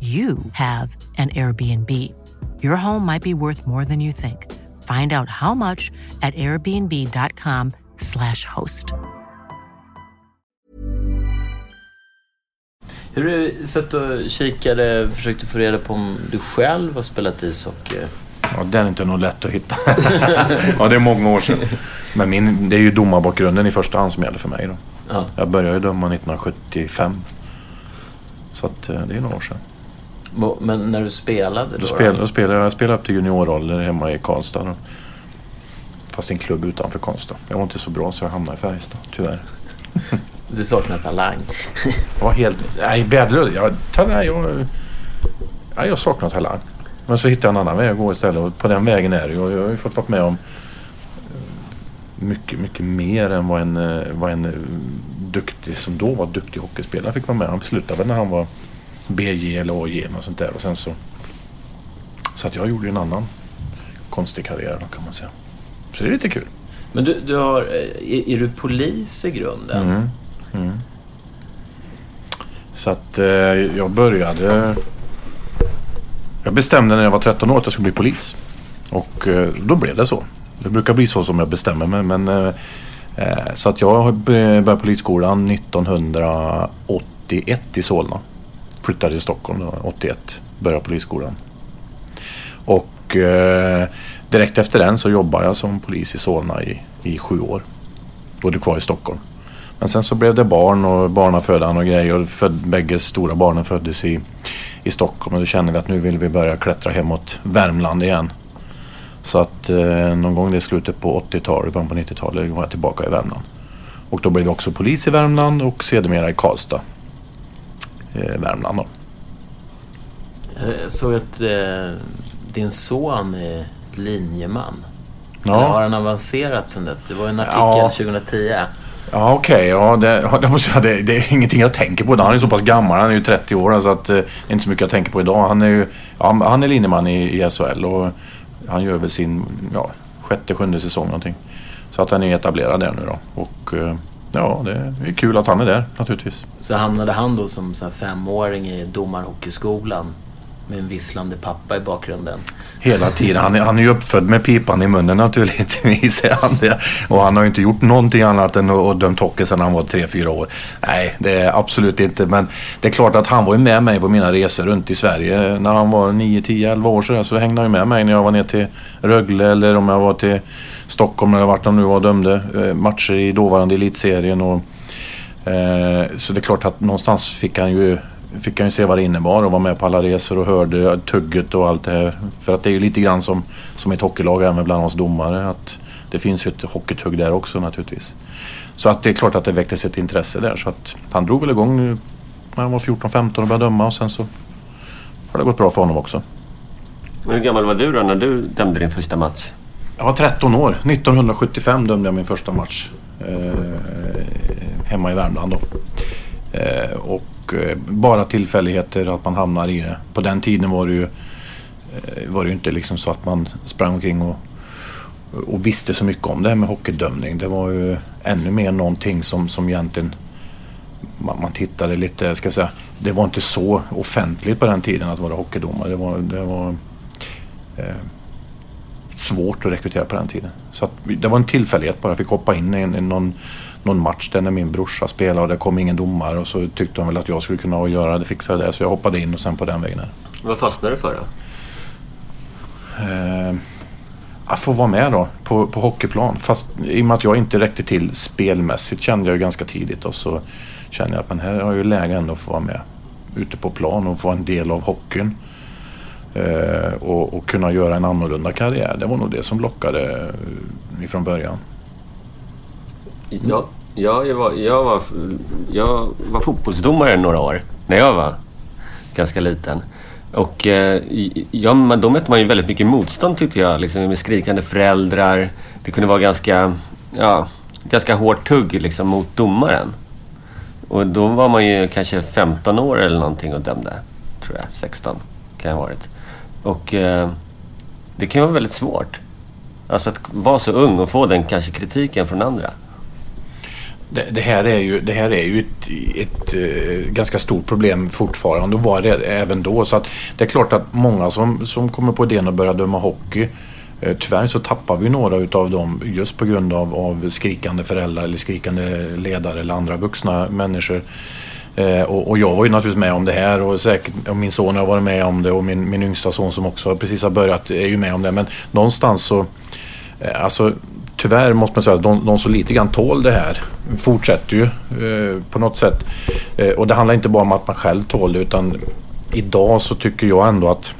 you have an Airbnb. Your home might be worth more than you think. Find out how much at airbnb.com slash host. Hur har du sett och kikade, försökte få reda på om du själv har spelat ishockey? Ja, den är inte nog lätt att hitta. ja, det är många år sedan. Men min, det är ju domarbakgrunden i första hand som gäller för mig. Då. Ja. Jag började ju döma 1975. Så att, eh, det är några år sedan. Men när du spelade då? Då spelade, då spelade jag, jag spelade upp till juniorroller hemma i Karlstad. Då. Fast i en klubb utanför Karlstad. Jag var inte så bra så jag hamnade i Färjestad, tyvärr. Du saknar talang. Jag var helt... Nej, värdelös. Jag, talang, jag, nej, jag saknar talang. Men så hittade jag en annan väg att gå istället och på den vägen är det. Och Jag har ju fått vara med om eh, mycket, mycket mer än vad en, eh, vad en eh, duktig, som då var duktig hockeyspelare fick vara med. Han slutade när han var BJ eller AJ och sånt där. Och sen så... Så att jag gjorde en annan konstig karriär kan man säga. Så det är lite kul. Men du, du har, eh, är, är du polis i grunden? Mm. Mm. Så att eh, jag började... Jag bestämde när jag var 13 år att jag skulle bli polis. Och eh, då blev det så. Det brukar bli så som jag bestämmer mig. Men, eh, eh, så att jag började polisskolan 1981 i Solna. Flyttade till Stockholm då, 81. Började polisskolan. Och eh, direkt efter den så jobbade jag som polis i Solna i, i sju år. Bodde kvar i Stockholm. Men sen så blev det barn och barnafödande och grejer. Och föd, bägge stora barnen föddes i, i Stockholm. Och då kände vi att nu vill vi börja klättra hemåt Värmland igen. Så att eh, någon gång i slutet på 80-talet, början på 90-talet var jag tillbaka i Värmland. Och då blev jag också polis i Värmland och sedermera i Karlstad. Eh, Värmland då. Jag såg att eh, din son är linjeman. Ja. Eller har han avancerat sen dess? Det var en artikel Ja. 2010. Ja okej, ja, det, ja, det, måste jag, det, det är ingenting jag tänker på. Han är så pass gammal, han är ju 30 år så att, eh, det är inte så mycket jag tänker på idag. Han är ju ja, han är linjeman i, i SHL och han gör väl sin ja, sjätte, sjunde säsong någonting. Så att han är etablerad där nu då. Och eh, ja, det är kul att han är där naturligtvis. Så hamnade han då som så här femåring i domarhockeyskolan med en visslande pappa i bakgrunden. Hela tiden. Han är, han är ju uppfödd med pipan i munnen naturligtvis. Han det. Och han har ju inte gjort någonting annat än att dömt hockey sedan han var 3-4 år. Nej, det är absolut inte. Men det är klart att han var ju med mig på mina resor runt i Sverige. När han var 9, 10, 11 år så, så hängde han ju med mig när jag var ner till Rögle eller om jag var till Stockholm eller vart de nu var och dömde eh, matcher i dåvarande elitserien. Och, eh, så det är klart att någonstans fick han ju fick han ju se vad det innebar och vara med på alla resor och hörde tugget och allt det här. För att det är ju lite grann som, som ett hockeylag även bland oss domare. Att det finns ju ett hockeytugg där också naturligtvis. Så att det är klart att det väcktes ett intresse där. Så att han drog väl igång när han var 14-15 och började döma och sen så har det gått bra för honom också. Men hur gammal var du då när du dömde din första match? Jag var 13 år. 1975 dömde jag min första match. Eh, hemma i Värmland då. Eh, och Eh, bara tillfälligheter att man hamnar i det. På den tiden var det ju, eh, var det ju inte liksom så att man sprang omkring och, och visste så mycket om det här med hockeydömning. Det var ju ännu mer någonting som, som egentligen man, man tittade lite, ska jag säga, det var inte så offentligt på den tiden att vara hockeydomare. Det var, det var eh, svårt att rekrytera på den tiden. Så att, det var en tillfällighet bara. Jag fick hoppa in i, en, i någon, någon match där när min brorsa spelade och det kom ingen domare och så tyckte de väl att jag skulle kunna göra det, fixa det. Så jag hoppade in och sen på den vägen. Vad fastnade du för då? Eh, att få vara med då på, på hockeyplan. Fast i och med att jag inte räckte till spelmässigt kände jag ju ganska tidigt och så kände jag att men här har jag ju läge ändå att få vara med ute på plan och få en del av hockeyn. Eh, och, och, kunna göra en annorlunda karriär. Det var nog det som lockade eh, ifrån början. Ja, jag, var, jag, var, jag var fotbollsdomare några år när jag var ganska liten. Och eh, ja, då mötte man ju väldigt mycket motstånd tyckte jag. Liksom, med skrikande föräldrar. Det kunde vara ganska, ja, ganska hårt tugg liksom, mot domaren. Och då var man ju kanske 15 år eller någonting och dömde. Tror jag. 16 kan jag ha varit. Och eh, det kan ju vara väldigt svårt. Alltså att vara så ung och få den kanske kritiken från andra. Det, det, här är ju, det här är ju ett, ett, ett ganska stort problem fortfarande och var det även då. Så att det är klart att många som, som kommer på idén att börja döma hockey eh, Tyvärr så tappar vi några utav dem just på grund av, av skrikande föräldrar eller skrikande ledare eller andra vuxna människor. Eh, och, och, jag var ju naturligtvis med om det här och säkert och min son har varit med om det och min, min yngsta son som också precis har börjat är ju med om det. Men någonstans så eh, Alltså tyvärr måste man säga att de, de som lite grann tål det här fortsätter ju eh, på något sätt. Eh, och det handlar inte bara om att man själv tål det utan idag så tycker jag ändå att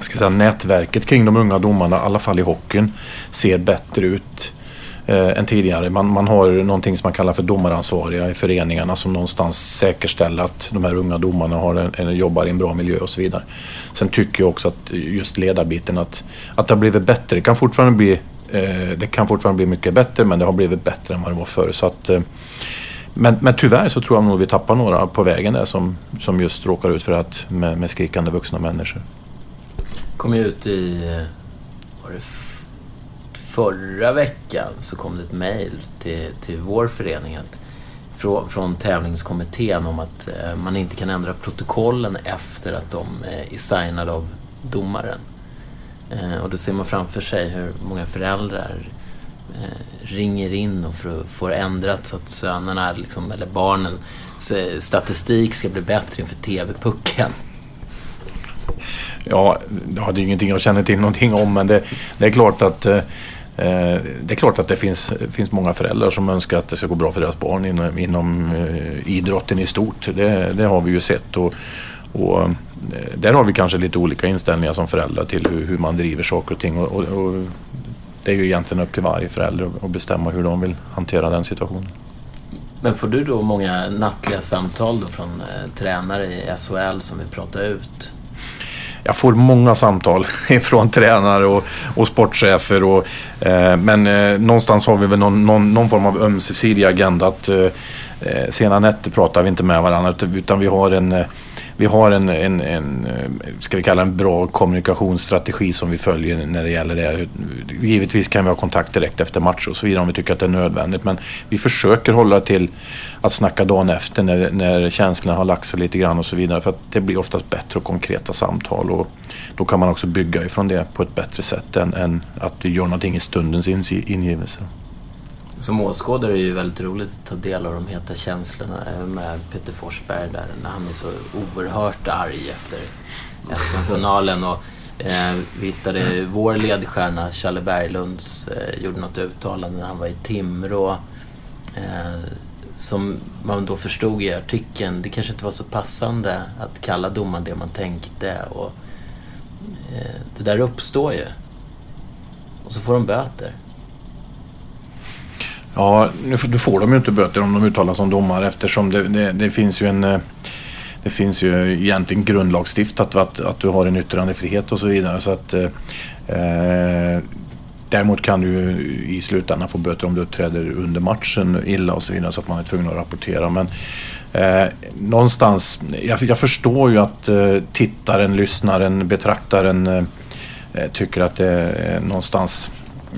ska säga, nätverket kring de unga domarna, i alla fall i hockeyn, ser bättre ut eh, än tidigare. Man, man har någonting som man kallar för domaransvariga i föreningarna som någonstans säkerställer att de här unga domarna har en, en, jobbar i en bra miljö och så vidare. Sen tycker jag också att just ledarbiten att, att det har blivit bättre. Det kan fortfarande bli Eh, det kan fortfarande bli mycket bättre men det har blivit bättre än vad det var förr. Så att, eh, men, men tyvärr så tror jag nog vi tappar några på vägen där som, som just råkar ut för att med, med skrikande vuxna människor. kom ju ut i... Eh, var det förra veckan så kom det ett mejl till, till vår förening att, från, från tävlingskommittén om att eh, man inte kan ändra protokollen efter att de eh, är signade av domaren. Eh, och då ser man framför sig hur många föräldrar eh, ringer in och får, får ändrat så att sönerna, liksom, eller barnen, statistik ska bli bättre inför TV-pucken. Ja, det är ingenting jag känner till någonting om men det, det är klart att eh, Eh, det är klart att det finns, finns många föräldrar som önskar att det ska gå bra för deras barn inom, inom eh, idrotten i stort. Det, det har vi ju sett. Och, och eh, där har vi kanske lite olika inställningar som föräldrar till hur, hur man driver saker och ting. Och, och, och, det är ju egentligen upp till varje förälder att bestämma hur de vill hantera den situationen. Men får du då många nattliga samtal då från eh, tränare i SHL som vill prata ut? Jag får många samtal från tränare och, och sportchefer. Och, eh, men eh, någonstans har vi väl någon, någon, någon form av ömsesidig agenda. Att, eh, eh sena nätter pratar vi inte med varandra utan vi har en eh, vi har en, en, en, eh, ska vi kalla en bra kommunikationsstrategi som vi följer när det gäller det. Givetvis kan vi ha kontakt direkt efter match och så vidare om vi tycker att det är nödvändigt. Men vi försöker hålla till att snacka dagen efter när, när känslorna har lagt sig lite grann och så vidare. För att det blir oftast bättre och konkreta samtal och då kan man också bygga ifrån det på ett bättre sätt än, än att vi gör någonting i stundens ingivelse. Som åskådare är det ju väldigt roligt att ta del av de heta känslorna med Peter Forsberg där när han är så oerhört arg efter SM-finalen. Och, eh, vi hittade vår ledstjärna, Challe Berglunds, eh, gjorde något uttalande när han var i Timrå. Eh, som man då förstod i artikeln, det kanske inte var så passande att kalla domaren det man tänkte. Och, eh, det där uppstår ju. Och så får de böter. Ja, nu, får de ju inte böter om de uttalar sig som domare eftersom det, det, det, finns ju en eh, det finns ju egentligen grundlagsstiftat att, att du har en yttrandefrihet och så vidare. Så att, eh, eh däremot kan du i slutändan få böter om du uppträder under matchen illa och så vidare så att man är tvungen att rapportera. Men eh, någonstans, jag, jag, förstår ju att eh, tittaren, lyssnaren, betraktaren eh, eh tycker att det är någonstans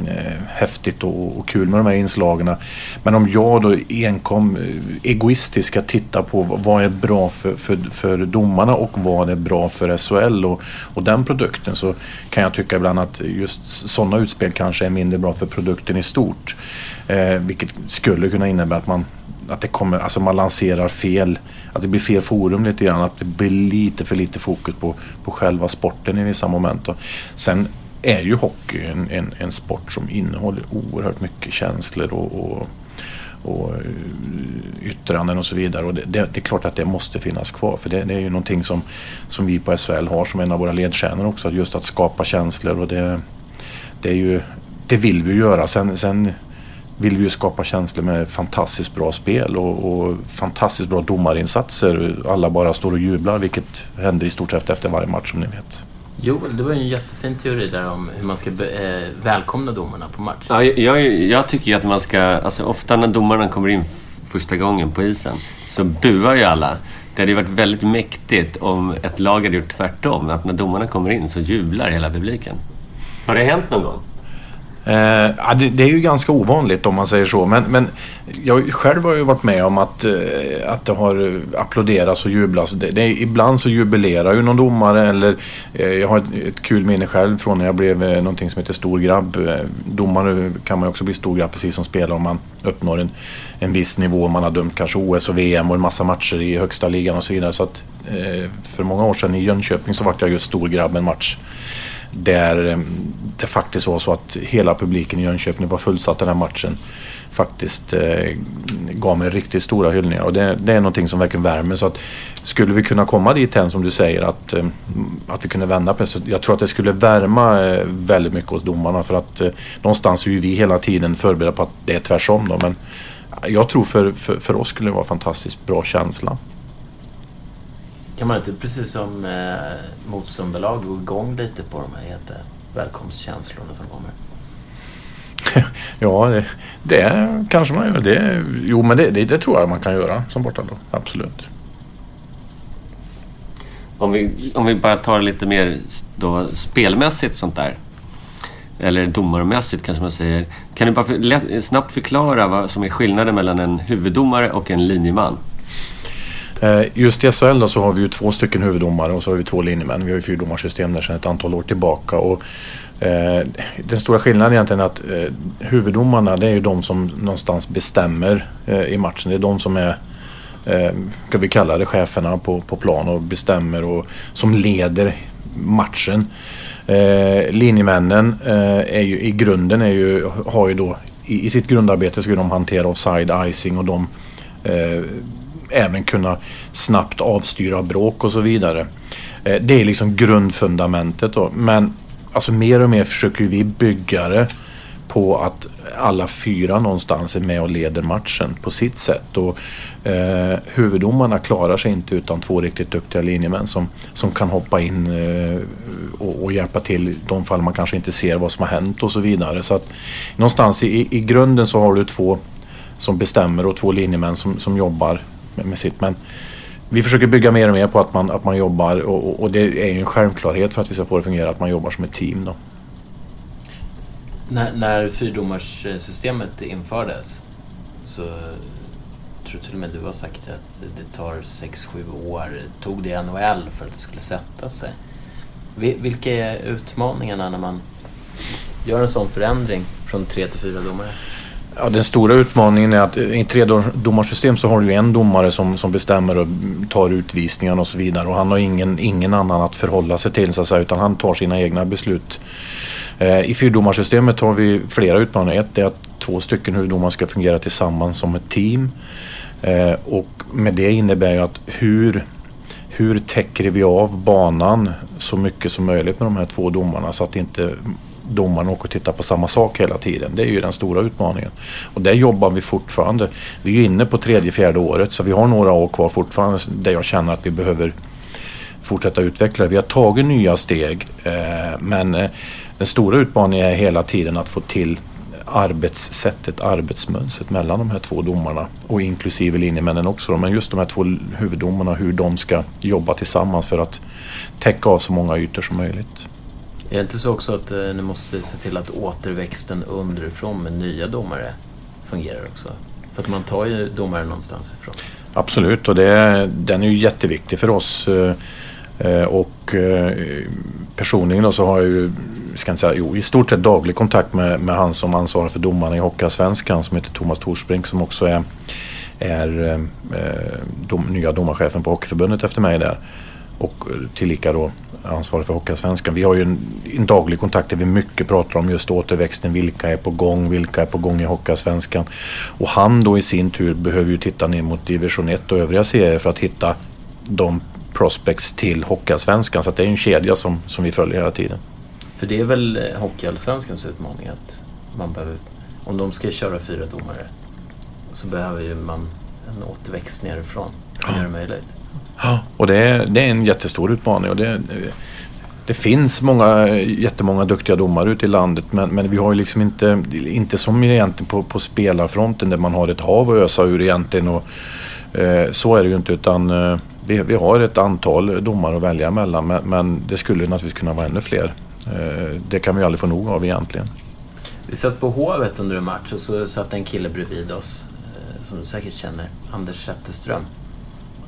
eh, häftigt och, och, kul med de här inslagen. Men om jag då enkom eh, egoistiskt ska titta på vad är bra för, för, för domarna och vad är bra för SHL och, och den produkten så kan jag tycka ibland att just sådana utspel kanske är mindre bra för produkten i stort. Eh, vilket skulle kunna innebära att man att det kommer, alltså man lanserar fel, att det blir fel forum lite grann. Att det blir lite för lite fokus på, på själva sporten i vissa moment. Och sen är ju hockey en, en, en sport som innehåller oerhört mycket känslor och, och, och eh, yttranden och så vidare. Och det, det, det, är klart att det måste finnas kvar för det, det, är ju någonting som, som vi på SHL har som en av våra ledstjärnor också. Just att skapa känslor och det, det, är ju, det vill vi göra. Sen, sen vill vi ju skapa känslor med fantastiskt bra spel och, och, fantastiskt bra domarinsatser. Alla bara står och jublar vilket händer i stort sett efter varje match som ni vet. Joel, det var ju en jättefin teori där om hur man ska eh, välkomna domarna på match. Ja, jag, jag tycker ju att man ska... Alltså ofta när domarna kommer in första gången på isen så buar ju alla. Det hade ju varit väldigt mäktigt om ett lag hade gjort tvärtom. Att när domarna kommer in så jublar hela publiken. Har det hänt någon gång? Eh, ja, det, det, är ju ganska ovanligt om man säger så. Men, men jag själv har ju varit med om att, eh, att det har applåderats och jublats. Det, det, ibland så jubilerar ju någon domare eller eh, jag har ett, ett, kul minne själv från när jag blev eh, någonting som heter stor grabb. Eh, domare kan man ju också bli stor grabb precis som spelare om man uppnår en, en viss nivå. Man har dömt kanske OS och VM och en massa matcher i högsta ligan och så vidare. Så att, eh, för många år sedan i Jönköping så var jag just stor grabb en match där ehm, det faktiskt var så att hela publiken i Jönköping var fullsatt den här matchen. Faktiskt eh, gav mig riktigt stora hyllningar och det, det, är någonting som verkligen värmer. Så att skulle vi kunna komma dit än som du säger att, eh, att vi kunde vända på det. Jag tror att det skulle värma eh, väldigt mycket hos domarna för att eh, någonstans är ju vi hela tiden förberedda på att det är tvärsom. Då, men jag tror för, för, för oss skulle det vara en fantastiskt bra känsla. Kan man inte precis som eh, motståndarlag gå igång lite på de här heta välkomstkänslorna som kommer? ja, det, det, kanske man gör. Det, jo, men det, det, det tror jag man kan göra som bortalag. Absolut. Om vi, om vi bara tar lite mer då, spelmässigt sånt där. Eller domarmässigt kanske man säger. Kan du bara för, lätt, snabbt förklara vad som är skillnaden mellan en huvuddomare och en linjeman? Eh, just i SHL så har vi ju två stycken huvuddomare och så har vi två linjemän. Vi har ju fyrdomarsystem där sedan ett antal år tillbaka. Och, eh, den stora skillnaden egentligen är att eh, huvuddomarna det är ju de som någonstans bestämmer eh, i matchen. Det är de som är eh, ska vi kalla det cheferna på, på plan och bestämmer och som leder matchen. Eh, linjemännen eh, är ju i grunden är ju, har ju då i, i sitt grundarbete ska de hantera offside, icing och de även kunna snabbt avstyra bråk och så vidare. Eh, det är liksom grundfundamentet då. Men alltså mer och mer försöker vi bygga det på att alla fyra någonstans är med och leder matchen på sitt sätt. Och, eh, huvuddomarna klarar sig inte utan två riktigt duktiga linjemän som, som kan hoppa in eh, och, och, hjälpa till i de fall man kanske inte ser vad som har hänt och så vidare. Så att någonstans i, i grunden så har du två som bestämmer och två linjemän som, som jobbar med sitt. Men vi försöker bygga mer och mer på att man, att man jobbar och, och det är ju en självklarhet för att vi ska få det att fungera att man jobbar som ett team. Då. När, när fyrdomarssystemet infördes så jag tror till och med du har sagt att det tar 6-7 år. Tog det NHL för att det skulle sätta sig? Vilka är utmaningarna när man gör en sån förändring från tre till fyra domare? Ja, den stora utmaningen är att i ett tredomarsystem så har du en domare som, som bestämmer och tar utvisningarna och så vidare. Och han har ingen, ingen annan att förhålla sig till så att säga, utan han tar sina egna beslut. Eh, I fyrdomarsystemet har vi flera utmaningar. Ett är att två stycken huvuddomare ska fungera tillsammans som ett team. Eh, och med det innebär ju att hur, hur täcker vi av banan så mycket som möjligt med de här två domarna så att inte domaren åker och tittar på samma sak hela tiden. Det är ju den stora utmaningen. Och där jobbar vi fortfarande. Vi är ju inne på tredje, fjärde året så vi har några år kvar fortfarande där jag känner att vi behöver fortsätta utveckla det. Vi har tagit nya steg eh, men eh, den stora utmaningen är hela tiden att få till arbetssättet, arbetsmönstret mellan de här två domarna och inklusive linjemännen också. Men just de här två huvuddomarna, hur de ska jobba tillsammans för att täcka av så många ytor som möjligt. Är det inte så också att eh, ni måste se till att återväxten underifrån med nya domare fungerar också? För att man tar ju domare någonstans ifrån. Absolut och det, den är ju jätteviktig för oss. eh, eh Och eh, personligen då så har jag ju, ska inte säga, jo, i stort sett daglig kontakt med, med han som ansvarar för domarna i Hockeyallsvenskan som heter Thomas Torsbrink som också är, är eh, eh dom, nya domarchefen på Hockeyförbundet efter mig där. Och eh, tillika då ansvarig för Hockeyallsvenskan. Vi har ju en, en daglig kontakt där vi mycket pratar om just återväxten. Vilka är på gång? Vilka är på gång i Hockeyallsvenskan? Och han då i sin tur behöver ju titta ner mot division 1 och övriga serier för att hitta de prospects till Hockeyallsvenskan. Så det är en kedja som, som vi följer hela tiden. För det är väl eh, Hockeyallsvenskans utmaning att man behöver, om de ska köra fyra domare, så behöver ju man en återväxt nerifrån gör det möjligt. Ja, och det är, det är en jättestor utmaning. Och det, det finns många, jättemånga duktiga domare ute i landet men, men vi har ju liksom inte, inte som egentligen på, på spelarfronten där man har ett hav att ösa ur egentligen. Och, eh, så är det ju inte utan eh, vi, vi har ett antal domare att välja mellan men, men det skulle naturligtvis kunna vara ännu fler. Eh, det kan vi aldrig få nog av egentligen. Vi satt på Hovet under en match och så satt en kille bredvid oss eh, som du säkert känner, Anders Zetterström.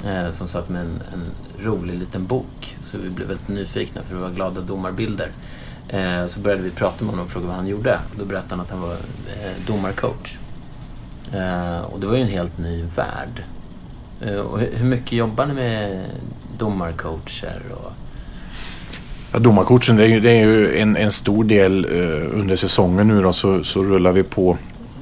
Eh, som satt med en, en rolig liten bok. Så vi blev väldigt nyfikna för det var glada domarbilder. Eh, så började vi prata med honom och fråga vad han gjorde. Då berättade han att han var eh, domarcoach. Eh, och det var ju en helt ny värld. Eh, och hur, hur mycket jobbar ni med domarcoacher? Och, Ja, domarcoachen det är ju, det är ju en, en stor del eh, under säsongen nu då så, så rullar vi på.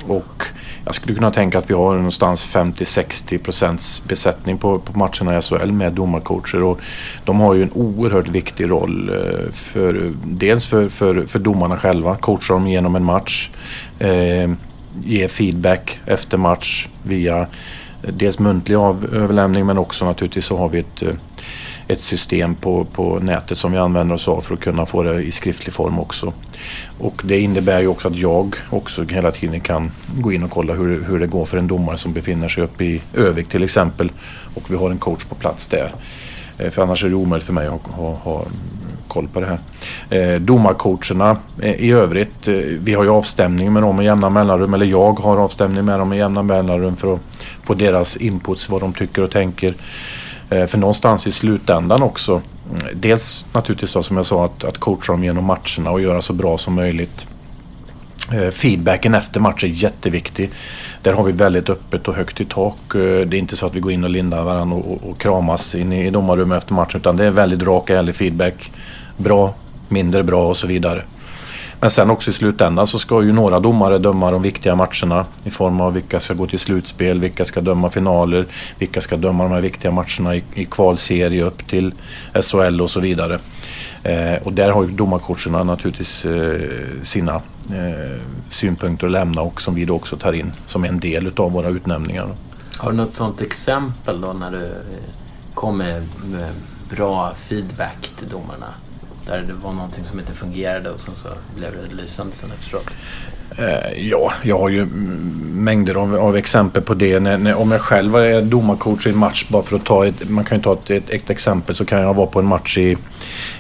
Och jag skulle kunna tänka att vi har någonstans 50-60 procents besättning på, på matcherna i SHL med domarcoacher. Och de har ju en oerhört viktig roll. Eh, för, dels för, för, för domarna själva, coacha dem genom en match. Eh, ge feedback efter match via eh, dels muntlig av, överlämning men också naturligtvis så har vi ett eh, ett system på, på nätet som vi använder oss av för att kunna få det i skriftlig form också. Och det innebär ju också att jag också hela tiden kan gå in och kolla hur, hur det går för en domare som befinner sig uppe i Övik till exempel. Och vi har en coach på plats där. Eh, för annars är det omöjligt för mig att ha, ha koll på det här. Eh, domarcoacherna eh, i övrigt, eh, vi har ju avstämning med dem med jämna mellanrum, eller jag har avstämning med dem med jämna mellanrum för att få deras inputs, vad de tycker och tänker. Eh, för någonstans i slutändan också, mm, dels naturligtvis då som jag sa att, att coacha dem genom matcherna och göra så bra som möjligt. Eh, feedbacken efter match är jätteviktig. Där har vi väldigt öppet och högt i tak. Eh, det är inte så att vi går in och lindar varandra och, och, och kramas in i domarrummet efter matchen utan det är väldigt rak och ärlig feedback. Bra, mindre bra och så vidare. Men sen också i slutändan så ska ju några domare döma de viktiga matcherna i form av vilka ska gå till slutspel, vilka ska döma finaler, vilka ska döma de här viktiga matcherna i, i kvalserie upp till SHL och så vidare. Eh, och där har ju domarcoacherna naturligtvis eh, sina eh, synpunkter att lämna och som vi då också tar in som en del utav våra utnämningar. Har du något sånt exempel då när du eh, kom med, med bra feedback till domarna? Där det var någonting som inte fungerade och sen så blev det lysande sen efteråt. Eh, ja, jag har ju mängder av, av exempel på det. När, när, om jag själv är domarcoach i en match, bara för att ta ett, man kan ju ta ett, ett, ett exempel, så kan jag vara på en match i,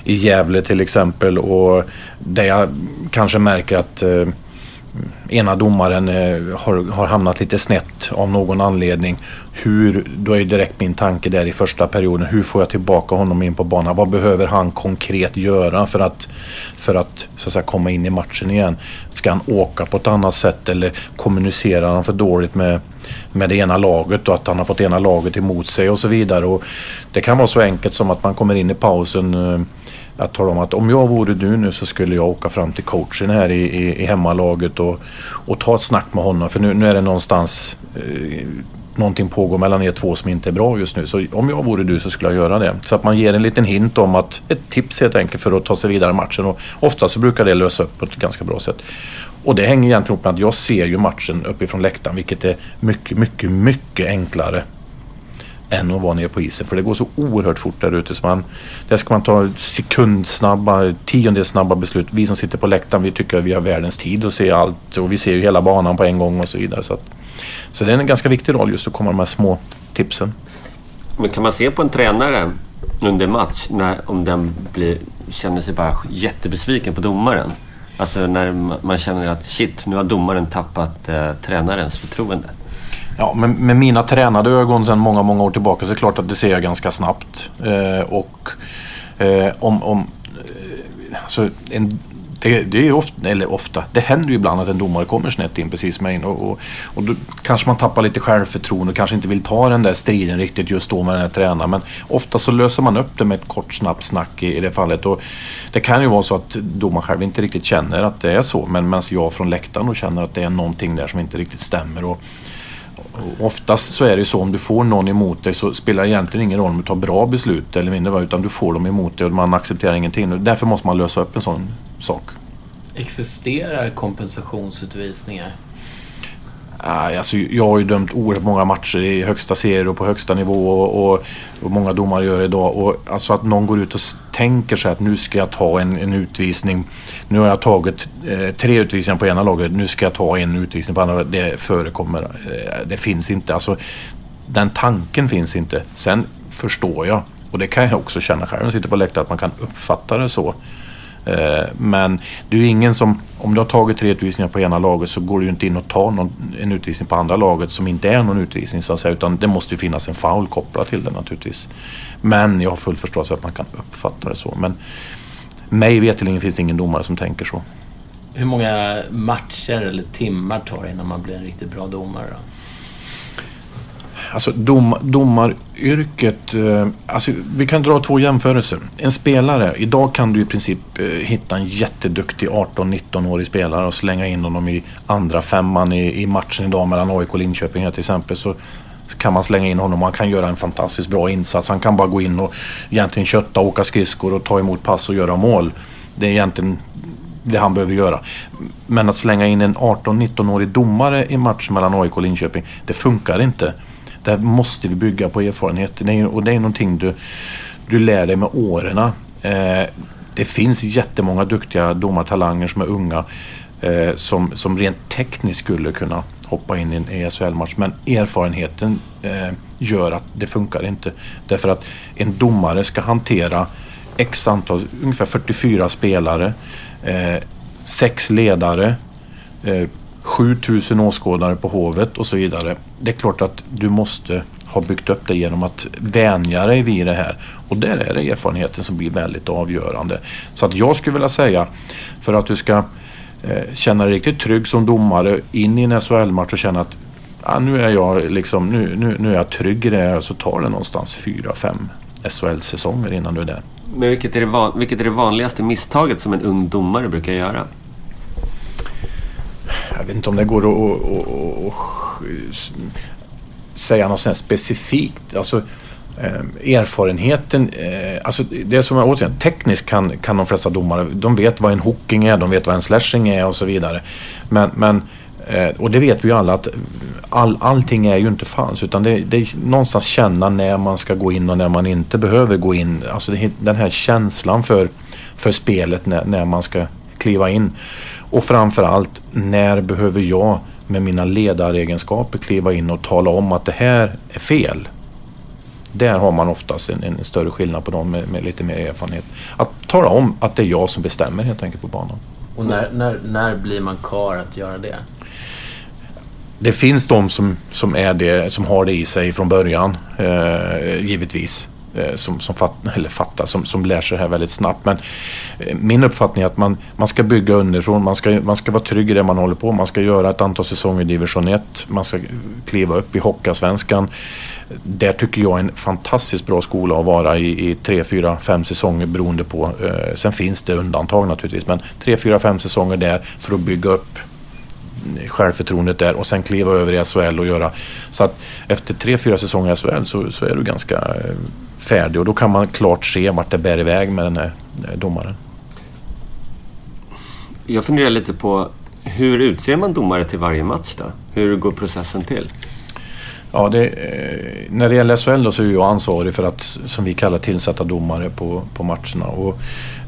i Gävle till exempel och där jag kanske märker att eh, ena domaren eh, har, har hamnat lite snett av någon anledning. Hur, då är direkt min tanke där i första perioden. Hur får jag tillbaka honom in på banan? Vad behöver han konkret göra för att, för att, så att säga, komma in i matchen igen? Ska han åka på ett annat sätt eller kommunicerar han för dåligt med, med det ena laget och att han har fått ena laget emot sig och så vidare. Och det kan vara så enkelt som att man kommer in i pausen eh, att tala om att om jag vore du nu så skulle jag åka fram till coachen här i, i, i hemmalaget och, och ta ett snack med honom. För nu, nu är det någonstans eh, någonting pågår mellan er två som inte är bra just nu. Så om jag vore du så skulle jag göra det. Så att man ger en liten hint om att ett tips helt enkelt för att ta sig vidare i matchen. Och ofta så brukar det lösa upp på ett ganska bra sätt. Och det hänger egentligen ihop med att jag ser ju matchen uppifrån läktaren vilket är mycket, mycket, mycket enklare än att vara nere på isen. För det går så oerhört fort där ute. Så man, där ska man ta sekundsnabba, tiondels snabba beslut. Vi som sitter på läktaren vi tycker att vi har världens tid att se allt. Och vi ser ju hela banan på en gång och så vidare. Så, att, så det är en ganska viktig roll just att komma med de här små tipsen. Men kan man se på en tränare under match när, om den blir, känner sig bara jättebesviken på domaren. Alltså när man känner att shit, nu har domaren tappat eh, tränarens förtroende. Ja, med, med mina tränade ögon sedan många, många år tillbaka så är det klart att det ser jag ganska snabbt. Eh, och eh, om... om alltså en, det, det är ofta, eller ofta, det händer ju ibland att en domare kommer snett in precis med in och, och, och då kanske man tappar lite självförtroende och kanske inte vill ta den där striden riktigt just då med den här tränaren. Men ofta så löser man upp det med ett kort snabbt snack i, i det fallet. Och det kan ju vara så att domaren själv inte riktigt känner att det är så men medan jag från läktaren då känner att det är någonting där som inte riktigt stämmer. Och, Oftast så är det ju så om du får någon emot dig så spelar det egentligen ingen roll om du tar bra beslut eller mindre utan du får dem emot dig och man accepterar ingenting. Därför måste man lösa upp en sån sak. Existerar kompensationsutvisningar? Alltså, jag har ju dömt oerhört många matcher i högsta serier och på högsta nivå och, och, och många domare gör det idag. Och, alltså att någon går ut och tänker sig att nu ska jag ta en, en utvisning. Nu har jag tagit eh, tre utvisningar på ena laget. Nu ska jag ta en utvisning på andra. Det förekommer. Eh, det finns inte. Alltså, den tanken finns inte. Sen förstår jag och det kan jag också känna själv när jag sitter på läktaren att man kan uppfatta det så. Eh, men det är ju ingen som, om du har tagit tre utvisningar på ena laget så går du ju inte in och tar någon, en utvisning på andra laget som inte är någon utvisning så att säga. Utan det måste ju finnas en foul kopplad till det naturligtvis. Men jag har full förståelse för att man kan uppfatta det så. Men mig veterligen finns det ingen domare som tänker så. Hur många matcher eller timmar tar det innan man blir en riktigt bra domare då? Alltså dom, domaryrket, eh, alltså, vi kan dra två jämförelser. En spelare, idag kan du i princip eh, hitta en jätteduktig 18-19-årig spelare och slänga in honom i andra femman i, i matchen idag mellan AIK och Linköping till exempel. Så kan man slänga in honom och han kan göra en fantastiskt bra insats. Han kan bara gå in och egentligen kötta, åka skridskor och ta emot pass och göra mål. Det är egentligen det han behöver göra. Men att slänga in en 18-19-årig domare i match mellan AIK och Linköping, det funkar inte. Där måste vi bygga på erfarenhet. och det är någonting du, du lär dig med åren. Eh, det finns jättemånga duktiga domartalanger som är unga eh, som, som rent tekniskt skulle kunna hoppa in i en ESL-match. Men erfarenheten eh, gör att det funkar inte. Därför att en domare ska hantera x antal, ungefär 44 spelare, eh, sex ledare, eh, 7000 åskådare på Hovet och så vidare. Det är klart att du måste ha byggt upp det genom att vänja dig vid det här. Och där är det erfarenheten som blir väldigt avgörande. Så att jag skulle vilja säga, för att du ska eh, känna dig riktigt trygg som domare in i en SHL-match och känna att ja, nu, är jag liksom, nu, nu, nu är jag trygg i det här så tar det någonstans fyra, fem SHL-säsonger innan du är där. Men vilket är, det vilket är det vanligaste misstaget som en ung domare brukar göra? Jag vet inte om det går att, säga något sånt specifikt. Alltså, eh, erfarenheten, eh, alltså det som är återigen tekniskt kan, kan de flesta domare, de vet vad en hooking är, de vet vad en slashing är och så vidare. Men, men eh, och det vet vi ju alla att all, allting är ju inte falskt utan det, det är någonstans känna när man ska gå in och när man inte behöver gå in. Alltså det, den här känslan för, för spelet när, när man ska kliva in. Och framförallt, när behöver jag med mina ledaregenskaper kliva in och tala om att det här är fel? Där har man oftast en, en större skillnad på dem med, med, lite mer erfarenhet. Att tala om att det är jag som bestämmer helt enkelt på banan. Och när, när, när blir man klar att göra det? Det finns de som, som, är det, som har det i sig från början, eh, givetvis. Eh, som, som, fatt, eller fattar, som, som lär sig det här väldigt snabbt. Men eh, min uppfattning är att man, man ska bygga underifrån. Man ska, man ska vara trygg i det man håller på Man ska göra ett antal säsonger i division 1. Man ska kliva upp i Hockeyallsvenskan. Där tycker jag är en fantastiskt bra skola att vara i, i tre, fyra, fem säsonger beroende på. Eh, sen finns det undantag naturligtvis. Men tre, fyra, fem säsonger där för att bygga upp självförtroendet där och sen kliva över i SHL och göra. Så att efter tre, fyra säsonger i SHL så, så är du ganska eh, färdig och då kan man klart se vart det bär iväg med den här eh, domaren. Jag funderar lite på hur utser man domare till varje match då? Hur går processen till? Ja, det, eh, när det gäller SHL då så är jag ansvarig för att, som vi kallar tillsätta domare på, på matcherna. Och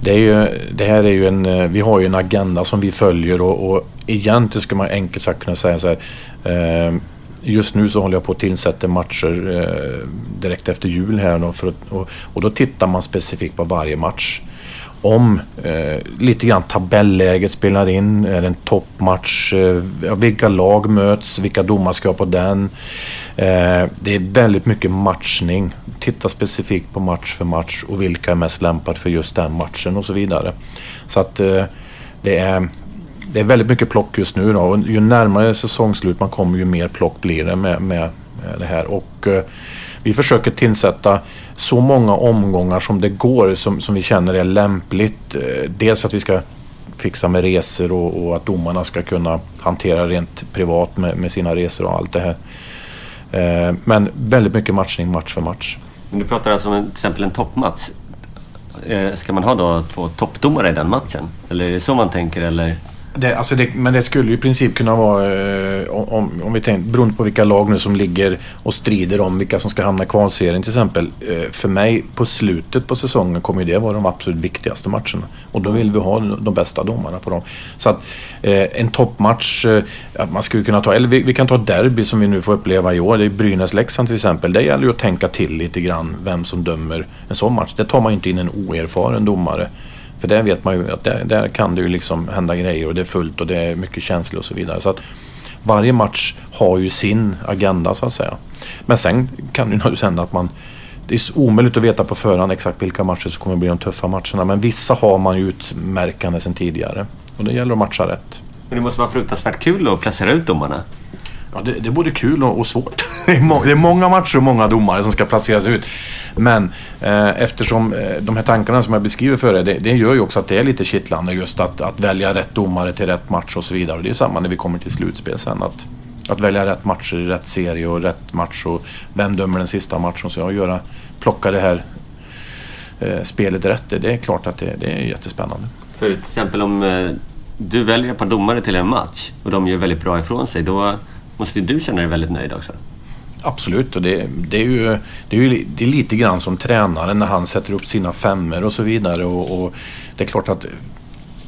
det, är ju, det här är ju en, eh, vi har ju en agenda som vi följer och, och egentligen skulle man enkelt sagt kunna säga så här. Eh, just nu så håller jag på att tillsätta matcher eh, direkt efter jul här. Då för att, och, och då tittar man specifikt på varje match om eh, lite grann tabelläget spelar in. Är det en toppmatch? Eh, vilka lag möts? Vilka domar ska på den? Eh, det är väldigt mycket matchning. Titta specifikt på match för match och vilka är mest lämpade för just den matchen och så vidare. Så att eh, det är det är väldigt mycket plock just nu då. Och ju närmare säsongslut man kommer ju mer plock blir det med, med det här. Och eh, vi försöker tillsätta så många omgångar som det går som, som vi känner är lämpligt. Eh, dels att vi ska fixa med resor och, och, att domarna ska kunna hantera rent privat med, med sina resor och allt det här. Eh, men väldigt mycket matchning match för match. Men du pratar alltså om till exempel en toppmatch. Eh, ska man ha då två toppdomare i den matchen? Eller är det så man tänker? Eller? Det, alltså det, men det skulle ju i princip kunna vara, eh, om, om vi tänker, beroende på vilka lag nu som ligger och strider om vilka som ska hamna i kvalserien till exempel. Eh, för mig på slutet på säsongen kommer ju det vara de absolut viktigaste matcherna. Och då vill vi ha de bästa domarna på dem. Så att eh, en toppmatch, eh, man skulle kunna ta, eller vi, vi, kan ta derby som vi nu får uppleva i år. Det är Brynäs-Leksand till exempel. Det gäller ju att tänka till lite grann vem som dömer en sån match. Det tar man ju inte in en oerfaren domare. För där vet man ju att där, där, kan det ju liksom hända grejer och det är fullt och det är mycket känslor och så vidare. Så att varje match har ju sin agenda så att säga. Men sen kan det ju naturligtvis hända att man det är omöjligt att veta på förhand exakt vilka matcher som kommer att bli de tuffa matcherna. Men vissa har man ju utmärkande sedan tidigare. Och det gäller att matcha rätt. Men det måste vara fruktansvärt kul att placera ut domarna. Ja, det, det är både kul och, och svårt. det, är många matcher och många domare som ska placeras ut. Men eh, eftersom eh, de här tankarna som jag beskriver för er, det, det, gör ju också att det är lite kittlande just att, att välja rätt domare till rätt match och så vidare. Och det är samma när vi kommer till slutspel sen. Att, att välja rätt matcher i rätt serie och rätt match och vem dömer den sista matchen. Så jag göra, plocka det här eh, spelet rätt, det, det är klart att det, det är jättespännande. För till exempel om eh, du väljer ett par domare till en match och de gör väldigt bra ifrån sig. Då måste du känna dig väldigt nöjd också. Absolut, och det, det, är ju, det, är ju, det är lite grann som tränaren när han sätter upp sina femmer och så vidare. Och, och det är klart att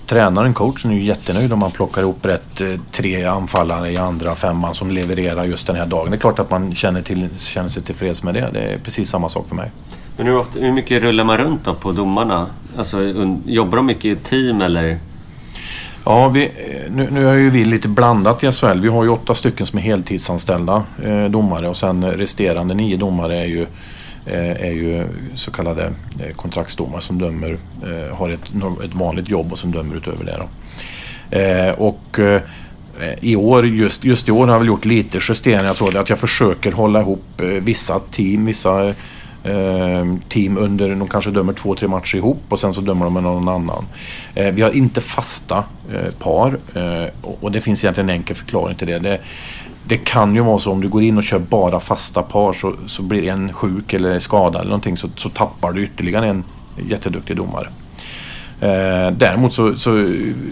tränaren, coachen, är ju jättenöjd om man plockar ihop rätt eh, tre anfallare i andra femman som levererar just den här dagen. Det är klart att man känner, till, känner sig tillfreds med det. Det är precis samma sak för mig. Men hur, ofta, hur mycket rullar man runt då på domarna? Alltså, jobbar de mycket i team eller? Ja, vi, eh, nu, nu är ju vi lite blandat i SHL. Vi har ju åtta stycken som är heltidsanställda eh, domare och sen resterande nio domare är ju, eh, är ju så kallade eh, kontraktsdomare som dömer, eh, har ett, ett vanligt jobb och som dömer utöver det. Då. Eh, och eh, i år, just, just i år har jag väl gjort lite justeringar så att jag försöker hålla ihop eh, vissa team, vissa eh, Ehm, team under, de kanske dömer två, tre matcher ihop och sen så dömer de med någon annan. Eh, vi har inte fasta eh, par eh, och det finns egentligen en enkel förklaring till det. det. det. kan ju vara så om du går in och kör bara fasta par så, så blir en sjuk eller skadad eller någonting så, så tappar du ytterligare en jätteduktig domare. Eh, däremot så, så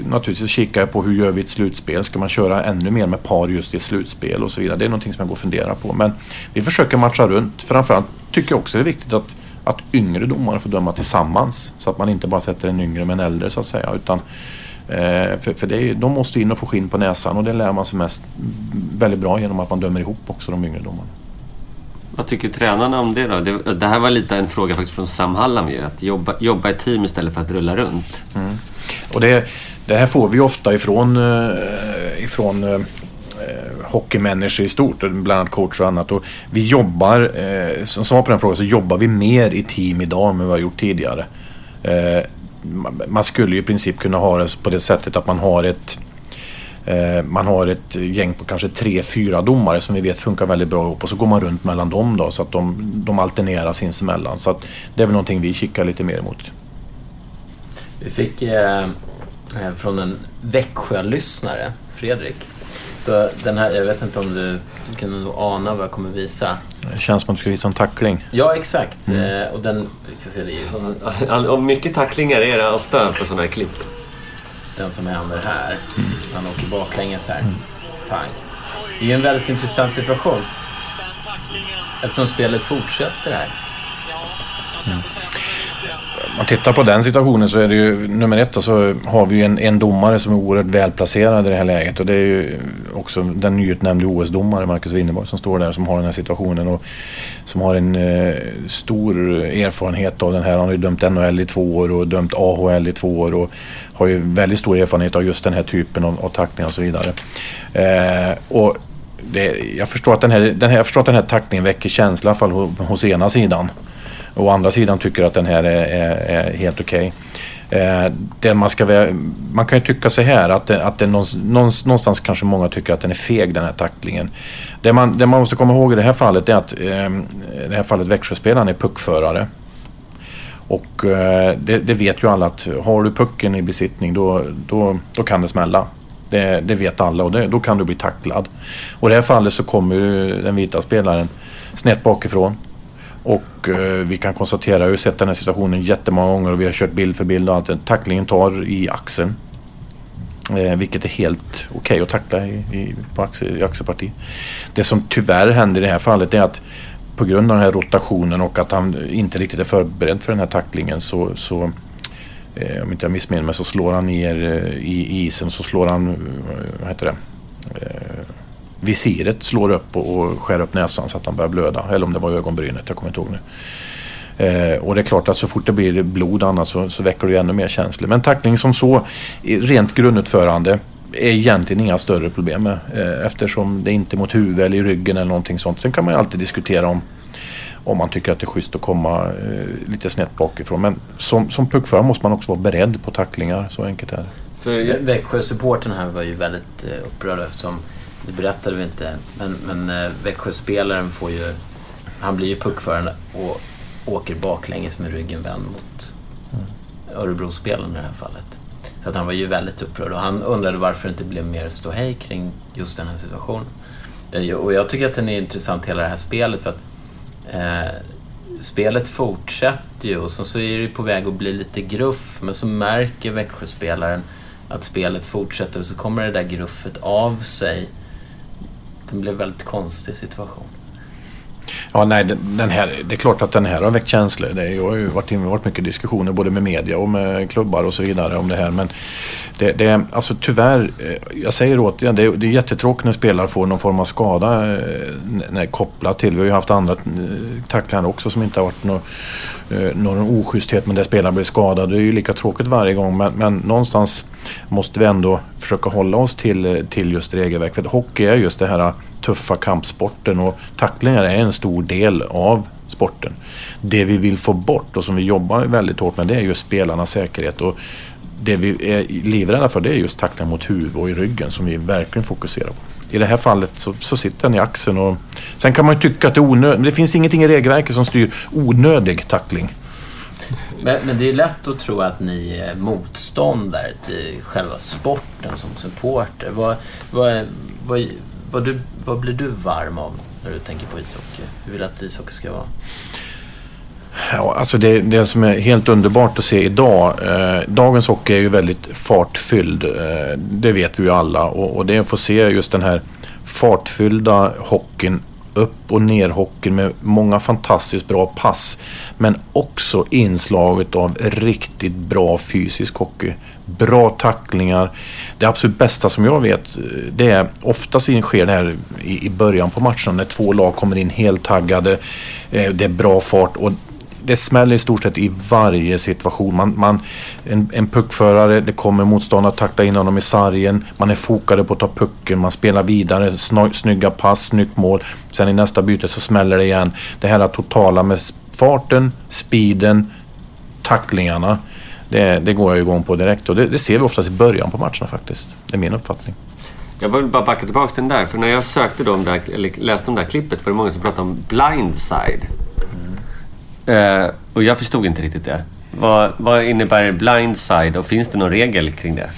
naturligtvis kikar jag på hur gör vi ett slutspel. Ska man köra ännu mer med par just i ett slutspel och så vidare. Det är någonting som jag går och funderar på. Men vi försöker matcha runt. Framförallt tycker jag också det är viktigt att, att yngre domare får döma tillsammans. Så att man inte bara sätter en yngre med en äldre så att säga. Utan, eh, för för det är, de måste in och få skinn på näsan och det lär man sig mest väldigt bra genom att man dömer ihop också de yngre domarna. Vad tycker tränarna om det då? Det, det, här var lite en fråga faktiskt från Sam Hallam ju. Att jobba, jobba i team istället för att rulla runt. Mm. Och det, det här får vi ofta ifrån, eh, ifrån eh, eh, hockeymänniskor i stort, bland annat coacher och annat. Och vi jobbar, eh, som svar på den frågan, så jobbar vi mer i team idag än vad vi har gjort tidigare. Eh, man skulle ju i princip kunna ha det på det sättet att man har ett man har ett gäng på kanske tre, fyra domare som vi vet funkar väldigt bra ihop och så går man runt mellan dem då så att de, de alternerar sinsemellan. Så att det är väl någonting vi kikar lite mer emot. Vi fick eh, eh från en Växjö-lyssnare, Fredrik. Så den här, jag vet inte om du, du kan nog ana vad jag kommer visa. Det känns som att du ska visa en tackling. Ja, exakt. Mm. Eh, och den, vi ska se det. Och mycket tacklingar är det ofta på sådana här klipp den som händer här. Mm. Han åker baklänges här. Mm. Pang. Det är ju en väldigt intressant situation. Eftersom spelet fortsätter här. Mm. Om man tittar på den situationen så är det ju nummer ett då så har vi ju en, en domare som är oerhört välplacerad i det här läget och det är ju också den nyutnämnde OS-domare Marcus Winnerborg som står där som har den här situationen och som har en eh, stor erfarenhet av den här. Han har ju dömt NHL i två år och dömt AHL i två år och har ju väldigt stor erfarenhet av just den här typen av, av tacklingar och så vidare. Eh, och det, jag, förstår att den här, den här, jag förstår att den här tackningen väcker känsla i alla fall hos, hos ena sidan. Å andra sidan tycker att den här är, är, är helt okej. Okay. Eh, man, ska, man kan ju tycka så här att, det, att det någonstans, någonstans kanske många tycker att den är feg den här tacklingen. Det man, det man måste komma ihåg i det här fallet är att eh, det här fallet Växjöspelaren är puckförare. Och eh, det, det, vet ju alla att har du pucken i besittning då, då, då kan det smälla. Det, det vet alla och det, då kan du bli tacklad. Och i det här fallet så kommer ju den vita spelaren snett bakifrån. Och eh, vi kan konstatera, jag har ju sett den här situationen jättemånga gånger och vi har kört bild för bild och allt. Tacklingen tar i axeln. Eh, vilket är helt okej okay att tackla i, i, på axel, i axelparti. Det som tyvärr händer i det här fallet är att på grund av den här rotationen och att han inte riktigt är förberedd för den här tacklingen så, så eh, om inte jag missminner mig så slår han ner eh, i isen så slår han, eh, vad heter det, eh, visiret slår upp och, och skär upp näsan så att han börjar blöda. Eller om det var ögonbrynet, jag kommer inte ihåg nu. Eh, och det är klart att så fort det blir blod annars så, så väcker det ännu mer känslor. Men tackling som så, rent grundutförande, är egentligen inga större problem med. Eh, eftersom det inte är mot huvudet eller i ryggen eller någonting sånt. Sen kan man ju alltid diskutera om, om man tycker att det är schysst att komma eh, lite snett bakifrån. Men som, som puckförare måste man också vara beredd på tacklingar. Så enkelt är det. För Växjö-supporten här var ju väldigt eh, upprörd eftersom det berättade vi inte. Men, men eh, Växjöspelaren får ju... Han blir ju puckförare och åker baklänges med ryggen vänd mot. Örebrospelaren i det här fallet. Så att han var ju väldigt upprörd och han undrade varför det inte blev mer ståhej kring just den här situationen. Och jag tycker att den är intressant hela det här spelet för att eh, spelet fortsätter ju och sen så är det på väg att bli lite gruff men så märker Växjöspelaren att spelet fortsätter och så kommer det där gruffet av sig det blev en väldigt konstig situation. Ja, nej, den här, det är klart att den här har väckt känslor. Det har ju varit, varit mycket diskussioner både med media och med klubbar och så vidare om det här. Men det, det alltså tyvärr, eh, jag säger återigen, det är, det är jättetråkigt när spelare får någon form av skada eh, när, kopplat till. Vi har ju haft andra eh, tacklingar också som inte har varit någon, någon oschysthet men där spelaren blir skadad. Det är ju lika tråkigt varje gång men, men någonstans måste vi ändå försöka hålla oss till, till just regelverk. För hockey är just det här tuffa kampsporten och tacklingar är en stor del av sporten. Det vi vill få bort och som vi jobbar väldigt hårt med det är just spelarnas säkerhet. Och det vi är livrädda för det är just tacklingar mot huvud och i ryggen som vi verkligen fokuserar på. I det här fallet så, så sitter den i axeln och sen kan man ju tycka att det är onödigt. Det finns ingenting i regelverket som styr onödig tackling. Men, men, det är lätt att tro att ni är motståndare till själva sporten som supporter. Vad, vad, vad, vad, du, vad blir du varm av när du tänker på ishockey? Hur vill du att ishockey ska vara? Ja, alltså det, det som är helt underbart att se idag. Eh, dagens hockey är ju väldigt fartfylld. Eh, det vet vi ju alla. Och, och det är att få se just den här fartfyllda hockeyn upp och ner hockeyn med många fantastiskt bra pass. Men också inslaget av riktigt bra fysisk hockey. Bra tacklingar. Det absolut bästa som jag vet eh, det är oftast sker det här i början på matchen när två lag kommer in helt taggade. Eh, det är bra fart och det smäller i stort sett i varje situation. Man, man, en, en puckförare, det kommer motståndare att tackla in honom i sargen. Man är fokade på att ta pucken, man spelar vidare, snygga pass, snyggt mål. Sen i nästa byte så smäller det igen. Det här totala med farten, speeden, tacklingarna. Det, det går jag igång på direkt och det, det ser vi oftast i början på matcherna faktiskt. Det är min uppfattning. Jag vill bara backa tillbaka till den där. För när jag sökte de där, eller läste de där klippet var det många som pratade om blindside. Eh, och jag förstod inte riktigt det. Vad, vad innebär blindside och finns det någon regel kring det?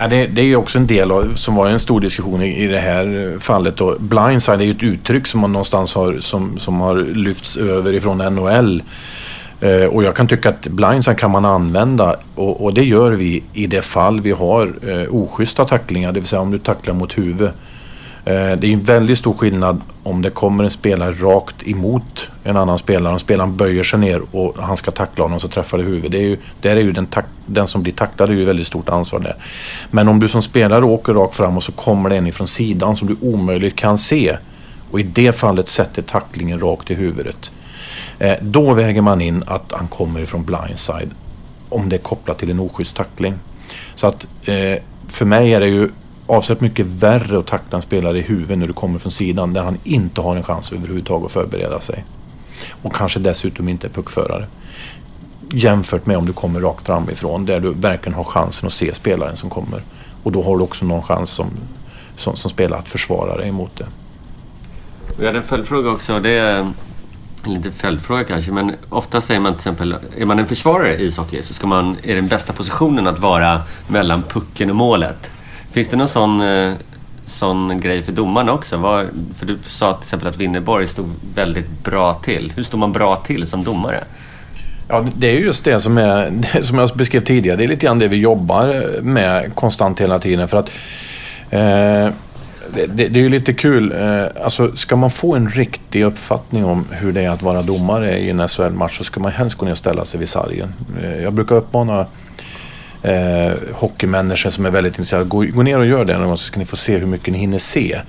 Ja, det, det är ju också en del av, som var en stor diskussion i, i det här fallet. Då. Blindside är ju ett uttryck som man någonstans har, som, som har lyfts över ifrån NHL. Eh, och jag kan tycka att blindside kan man använda och, och, det gör vi i det fall vi har eh, oschyssta tacklingar. Det vill säga om du tacklar mot huvudet. Eh, det är en väldigt stor skillnad om det kommer en spelare rakt emot en annan spelare. Om spelaren böjer sig ner och han ska tackla honom så träffar det huvudet. Det är ju, där är ju den, den som blir tacklad är ju väldigt stort ansvar där. Men om du som spelare åker rakt fram och så kommer det en ifrån sidan som du omöjligt kan se och i det fallet sätter tacklingen rakt i huvudet. Eh, då väger man in att han kommer ifrån blindside. Om det är kopplat till en oschysst tackling. Så att eh, för mig är det ju avsevärt mycket värre att tackla en spelare i huvudet när du kommer från sidan där han inte har en chans överhuvudtaget att förbereda sig. Och kanske dessutom inte är puckförare. Jämfört med om du kommer rakt framifrån där du verkligen har chansen att se spelaren som kommer. Och då har du också någon chans som, som, som spelare att försvara dig emot det. Vi hade en följdfråga också. Det är, eller inte följdfråga kanske, men ofta säger man till exempel, är man en försvarare i ishockey så ska man, är den bästa positionen att vara mellan pucken och målet. Finns det någon sån, eh, sån grej för domarna också? Var, för du sa till exempel att Winnerborg stod väldigt bra till. Hur står man bra till som domare? Ja, det är just det som, är, det som jag beskrev tidigare. Det är lite grann det vi jobbar med konstant hela tiden. För att eh, det, det, det, är ju lite kul. Eh, alltså, ska man få en riktig uppfattning om hur det är att vara domare i en SHL-match så ska man helst gå ner och ställa sig vid sargen. Eh, jag brukar uppmana eh, hockeymänniskor som är väldigt intresserade. Gå, gå ner och gör det någon gång så ska ni få se hur mycket ni hinner se.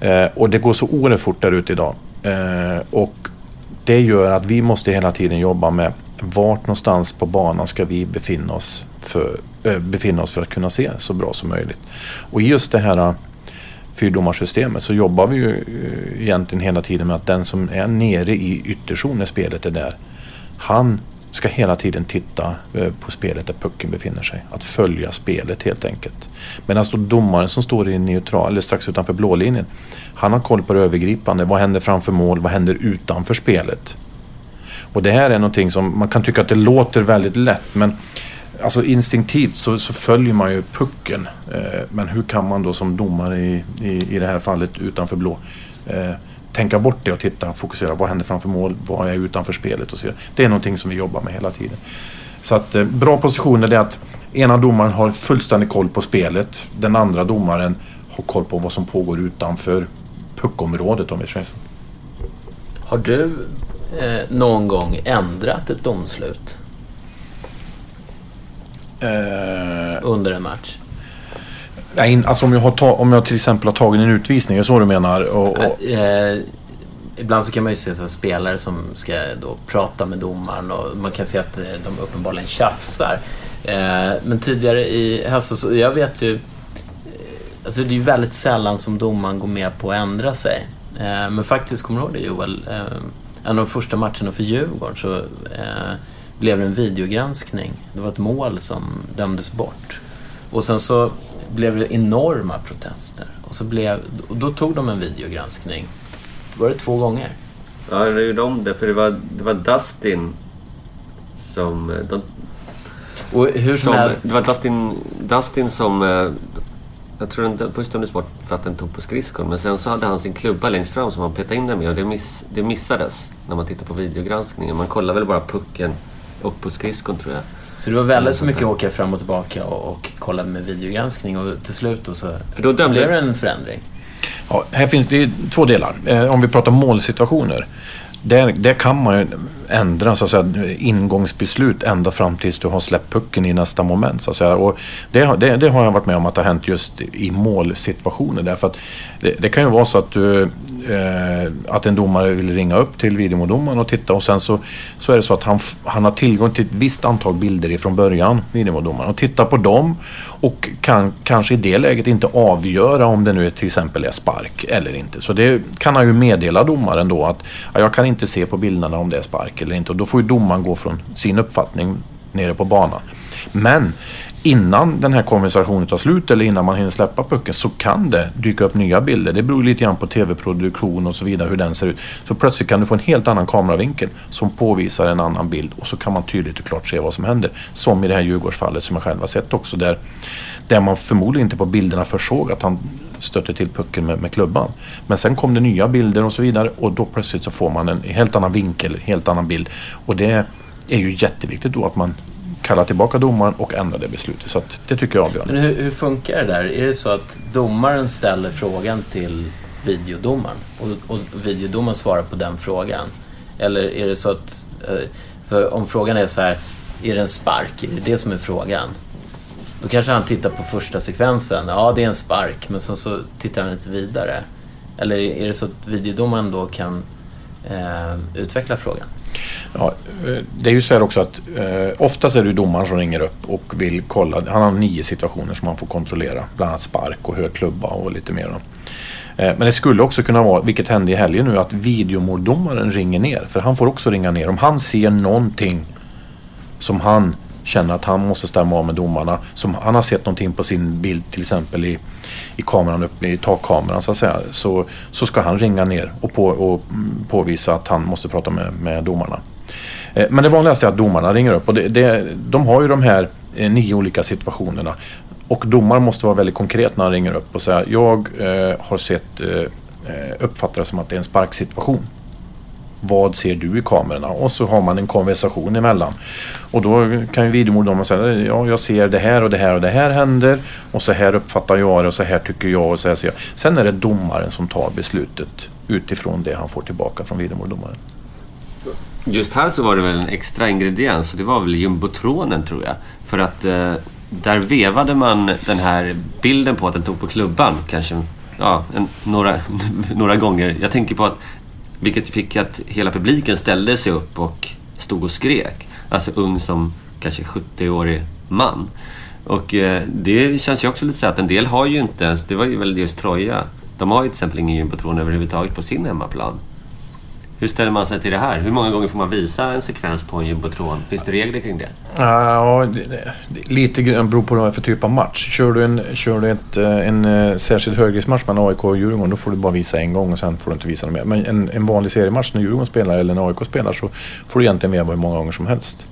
Eh, och det går så oerhört fort där ute idag. Eh, och det gör att vi måste hela tiden jobba med vart någonstans på banan ska vi befinna oss för, äh, befinna oss för att kunna se så bra som möjligt. Och i just det här eh, fyrdomarsystemet så jobbar vi ju eh, egentligen hela tiden med att den som är nere i ytterzon när spelet är där, han ska hela tiden titta eh, på spelet där pucken befinner sig. Att följa spelet helt enkelt. Medan då alltså, domaren som står i neutral, eller strax utanför blålinjen, han har koll på det övergripande. Vad händer framför mål? Vad händer utanför spelet? Och det här är någonting som man kan tycka att det låter väldigt lätt men alltså instinktivt så, så följer man ju pucken. Eh, men hur kan man då som domare i, i, i det här fallet utanför blå eh, tänka bort det och titta, fokusera. Vad händer framför mål? Vad är utanför spelet? Och så vidare. Det är någonting som vi jobbar med hela tiden. Så att eh, bra positioner är att ena domaren har fullständig koll på spelet. Den andra domaren har koll på vad som pågår utanför puckområdet om vi säger så. Har du eh, någon gång ändrat ett domslut? Eh, under en match? Nej, alltså om jag, har om jag till exempel har tagit en utvisning, är det så du menar? Och, och... Eh, ibland så kan man ju se så spelare som ska då prata med domaren och man kan se att eh, de uppenbarligen tjafsar. Eh, men tidigare i höstas, jag vet ju... Eh, alltså det är ju väldigt sällan som domaren går med på att ändra sig. Eh, men faktiskt, kommer du ihåg det Joel? Eh, en av de första matcherna för Djurgården så eh, blev det en videogranskning. Det var ett mål som dömdes bort. Och sen så blev det enorma protester. Och, så blev, och då tog de en videogranskning. Var det två gånger? Ja, det gjorde om det. För det var, det var Dustin som... Eh, de, och hur som, som Det var Dustin, Dustin som... Eh, jag tror den först dömdes bort för att den tog på skridskon. Men sen så hade han sin klubba längst fram som han petade in den med. Och det, miss, det missades när man tittar på videogranskningen. Man kollar väl bara pucken och på skridskon tror jag. Så det var väldigt mycket åka fram och tillbaka och, och kolla med videogranskning och till slut då så För då dömde... blev det en förändring. Ja, här finns det två delar. Eh, om vi pratar målsituationer. Där, där kan man ju ändra så att säga, ingångsbeslut ända fram tills du har släppt pucken i nästa moment. Så att säga. Och det, det, det har jag varit med om att det har hänt just i målsituationer. Därför att det, det kan ju vara så att, du, eh, att en domare vill ringa upp till videodomaren och titta och sen så, så är det så att han, han har tillgång till ett visst antal bilder ifrån början, videodomaren, och tittar på dem och kan kanske i det läget inte avgöra om det nu till exempel är spark eller inte. Så det kan han ju meddela domaren då att ja, jag kan inte se på bilderna om det är spark eller inte. Och då får ju domaren gå från sin uppfattning nere på banan. Men innan den här konversationen tar slut eller innan man hinner släppa pucken så kan det dyka upp nya bilder. Det beror lite grann på tv-produktion och så vidare hur den ser ut. Så plötsligt kan du få en helt annan kameravinkel som påvisar en annan bild och så kan man tydligt och klart se vad som händer. Som i det här Djurgårdsfallet som jag själv har sett också där, där man förmodligen inte på bilderna försåg att han stötte till pucken med, med klubban. Men sen kom det nya bilder och så vidare och då plötsligt så får man en helt annan vinkel, helt annan bild. Och det är ju jätteviktigt då att man kallar tillbaka domaren och ändrar det beslutet. Så att det tycker jag är avgörande. Men hur, hur funkar det där? Är det så att domaren ställer frågan till videodomaren och, och videodomaren svarar på den frågan? Eller är det så att... Eh, för om frågan är så här, är det en spark? Är det det som är frågan? Då kanske han tittar på första sekvensen. Ja, det är en spark, men sen så tittar han inte vidare. Eller är det så att videodomaren då kan eh, utveckla frågan? Ja, eh, det är ju så här också att eh, oftast är det domaren som ringer upp och vill kolla. Han har nio situationer som han får kontrollera. Bland annat spark och hög klubba och lite mer. Eh, men det skulle också kunna vara, vilket hände i helgen nu, att videomåldomaren ringer ner. För han får också ringa ner. Om han ser någonting som han känner att han måste stämma av med domarna. Som han har sett någonting på sin bild till exempel i, i kameran uppe i takkameran så att säga. Så, så ska han ringa ner och, på, och påvisa att han måste prata med, med domarna. Eh, Men det vanligaste är att domarna ringer upp och det, det, de har ju de här eh, nio olika situationerna. Och domaren måste vara väldigt konkret när han ringer upp och säga jag eh, har sett, eh, eh, uppfattar det som att det är en sparksituation. Vad ser du i kamerorna? Och så har man en konversation emellan. Och då kan ju videomåldomaren säga ja, jag ser det här och det här och det här händer. Och så här uppfattar jag det och så här tycker jag och så här ser jag. Sen är det domaren som tar beslutet utifrån det han får tillbaka från videomåldomaren. Just här så var det väl en extra ingrediens och det var väl jumbotronen tror jag. För att eh, där vevade man den här bilden på att den tog på klubban kanske ja, en, några, några gånger. Jag tänker på att vilket fick att hela publiken ställde sig upp och stod och skrek. Alltså ung som kanske 70-årig man. Och eh, det känns ju också lite så att en del har ju inte ens, det var ju väl just Troja. De har ju till exempel ingen gympatron överhuvudtaget på sin hemmaplan. Hur ställer man sig till det här? Hur många gånger får man visa en sekvens på en jumbotron? Finns det regler kring det? Ja, lite grann beror på vad det är för typ av match. Kör du en, kör du ett, eh, en eh, särskild högriskmatch mellan AIK och Djurgården då får du bara visa en gång och sen får du inte visa något mer. Men en, en vanlig seriematch när Djurgården spelar eller när AIK spelar så får du egentligen veva hur många gånger som helst.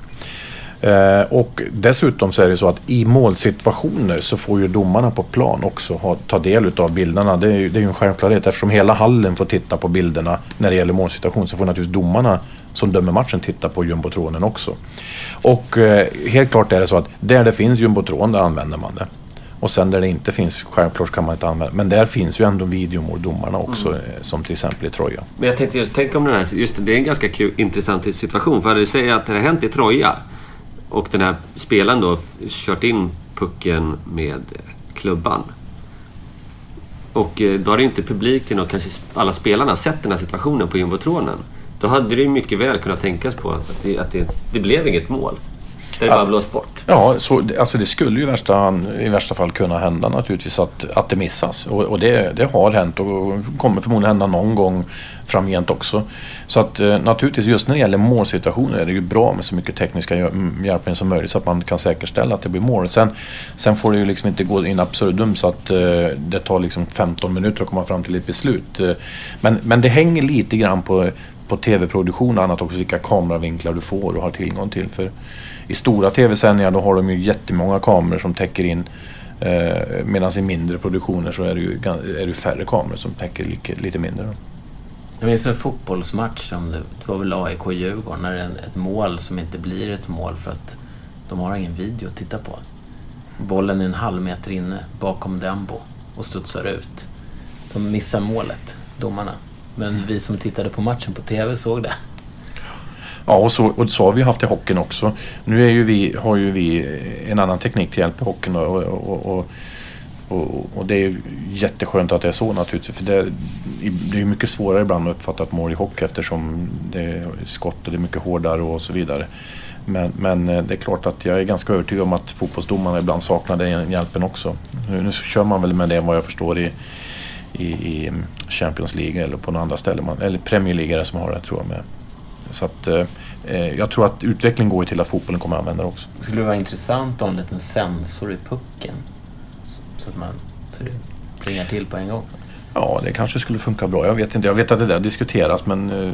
Eh, och dessutom så är det så att i målsituationer så får ju domarna på plan också ha, ta del av bilderna. Det är, ju, det är ju en självklarhet eftersom hela hallen får titta på bilderna när det gäller målsituation så får naturligtvis domarna som dömer matchen titta på jumbotronen också. Och eh, helt klart är det så att där det finns jumbotron där använder man det. Och sen där det inte finns, självklart kan man inte använda Men där finns ju ändå videomåldomarna också eh, som till exempel i Troja. Men jag tänkte just, tänk om den här, just det, det är en ganska kul, intressant situation. För det säger att det har hänt i Troja och den här spelaren då kört in pucken med klubban. Och eh, då då ju inte publiken och kanske alla spelarna sett den här situationen på jumbotronen. Då hade det ju mycket väl kunnat tänkas på att det, att det, det blev inget mål. Där det bara blåst bort. Ja, så, alltså det skulle ju i värsta, i värsta fall kunna hända naturligtvis att, att det missas. Och, och det, det har hänt och kommer förmodligen hända någon gång framgent också. Så att eh, naturligtvis just när det gäller målsituationer är det ju bra med så mycket tekniska mm, hjälpmedel som möjligt så att man kan säkerställa att det blir mål. Sen, sen får det ju liksom inte gå in absurdum så att eh, det tar liksom 15 minuter att komma fram till ett beslut. Eh, men, men det hänger lite grann på på tv-produktion och annat också vilka kameravinklar du får och har tillgång till. För i stora tv-sändningar då har de ju jättemånga kameror som täcker in eh, medan i mindre produktioner så är det ju är det färre kameror som täcker lite, lite mindre. Då. Jag minns en fotbollsmatch, som det, det var väl AIK-Djurgården, när det är ett mål som inte blir ett mål för att de har ingen video att titta på. Bollen är en halv meter inne bakom Dembo och studsar ut. De missar målet, domarna. Men vi som tittade på matchen på TV såg det. Ja, och så, och så har vi haft i hockeyn också. Nu är ju vi, har ju vi en annan teknik till hjälp i hockeyn och, och, och, och, och det är ju jätteskönt att det är så naturligtvis. För det är, det är ju mycket svårare ibland att uppfatta ett mål i hockey eftersom det är skott och det är mycket hårdare och så vidare. Men, men eh, det är klart att jag är ganska övertygad om att fotbollsdomarna ibland saknar den hjälpen också. Nu, nu kör man väl med det vad jag förstår i, i, i Champions League eller på några andra ställen. Eller Premier League som har det tror jag med. Så att, eh, eh, jag tror att utvecklingen går ju till att fotbollen kommer att använda det också. Skulle det vara intressant att ha en liten sensor i pucken? Så, så att man så det plingar till på en gång. Ja, det kanske skulle funka bra. Jag vet inte. Jag vet att det där diskuteras men eh,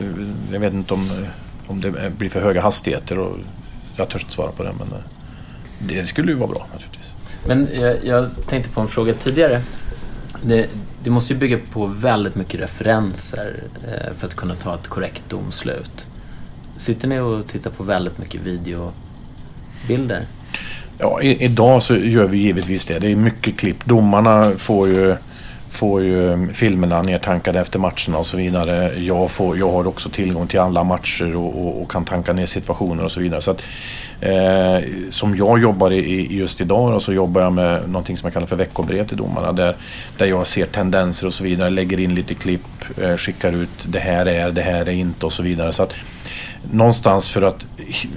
jag vet inte om, om det blir för höga hastigheter. Och jag törs inte svara på det men eh, det skulle ju vara bra naturligtvis. Men jag, jag tänkte på en fråga tidigare. Det, det måste ju bygga på väldigt mycket referenser eh, för att kunna ta ett korrekt domslut. Sitter ni och tittar på väldigt mycket videobilder? Ja, i, idag så gör vi givetvis det. Det är mycket klipp. Domarna får ju, får ju filmerna nedtankade efter matcherna och så vidare. Jag, får, jag har också tillgång till alla matcher och, och, och kan tanka ner situationer och så vidare. Så att, eh, som jag jobbar i, just idag så jobbar jag med någonting som jag kallar för veckobrev till domarna. Där, där jag ser tendenser och så vidare, lägger in lite klipp, eh, skickar ut det här är, det här är inte och så vidare. Så att, någonstans för att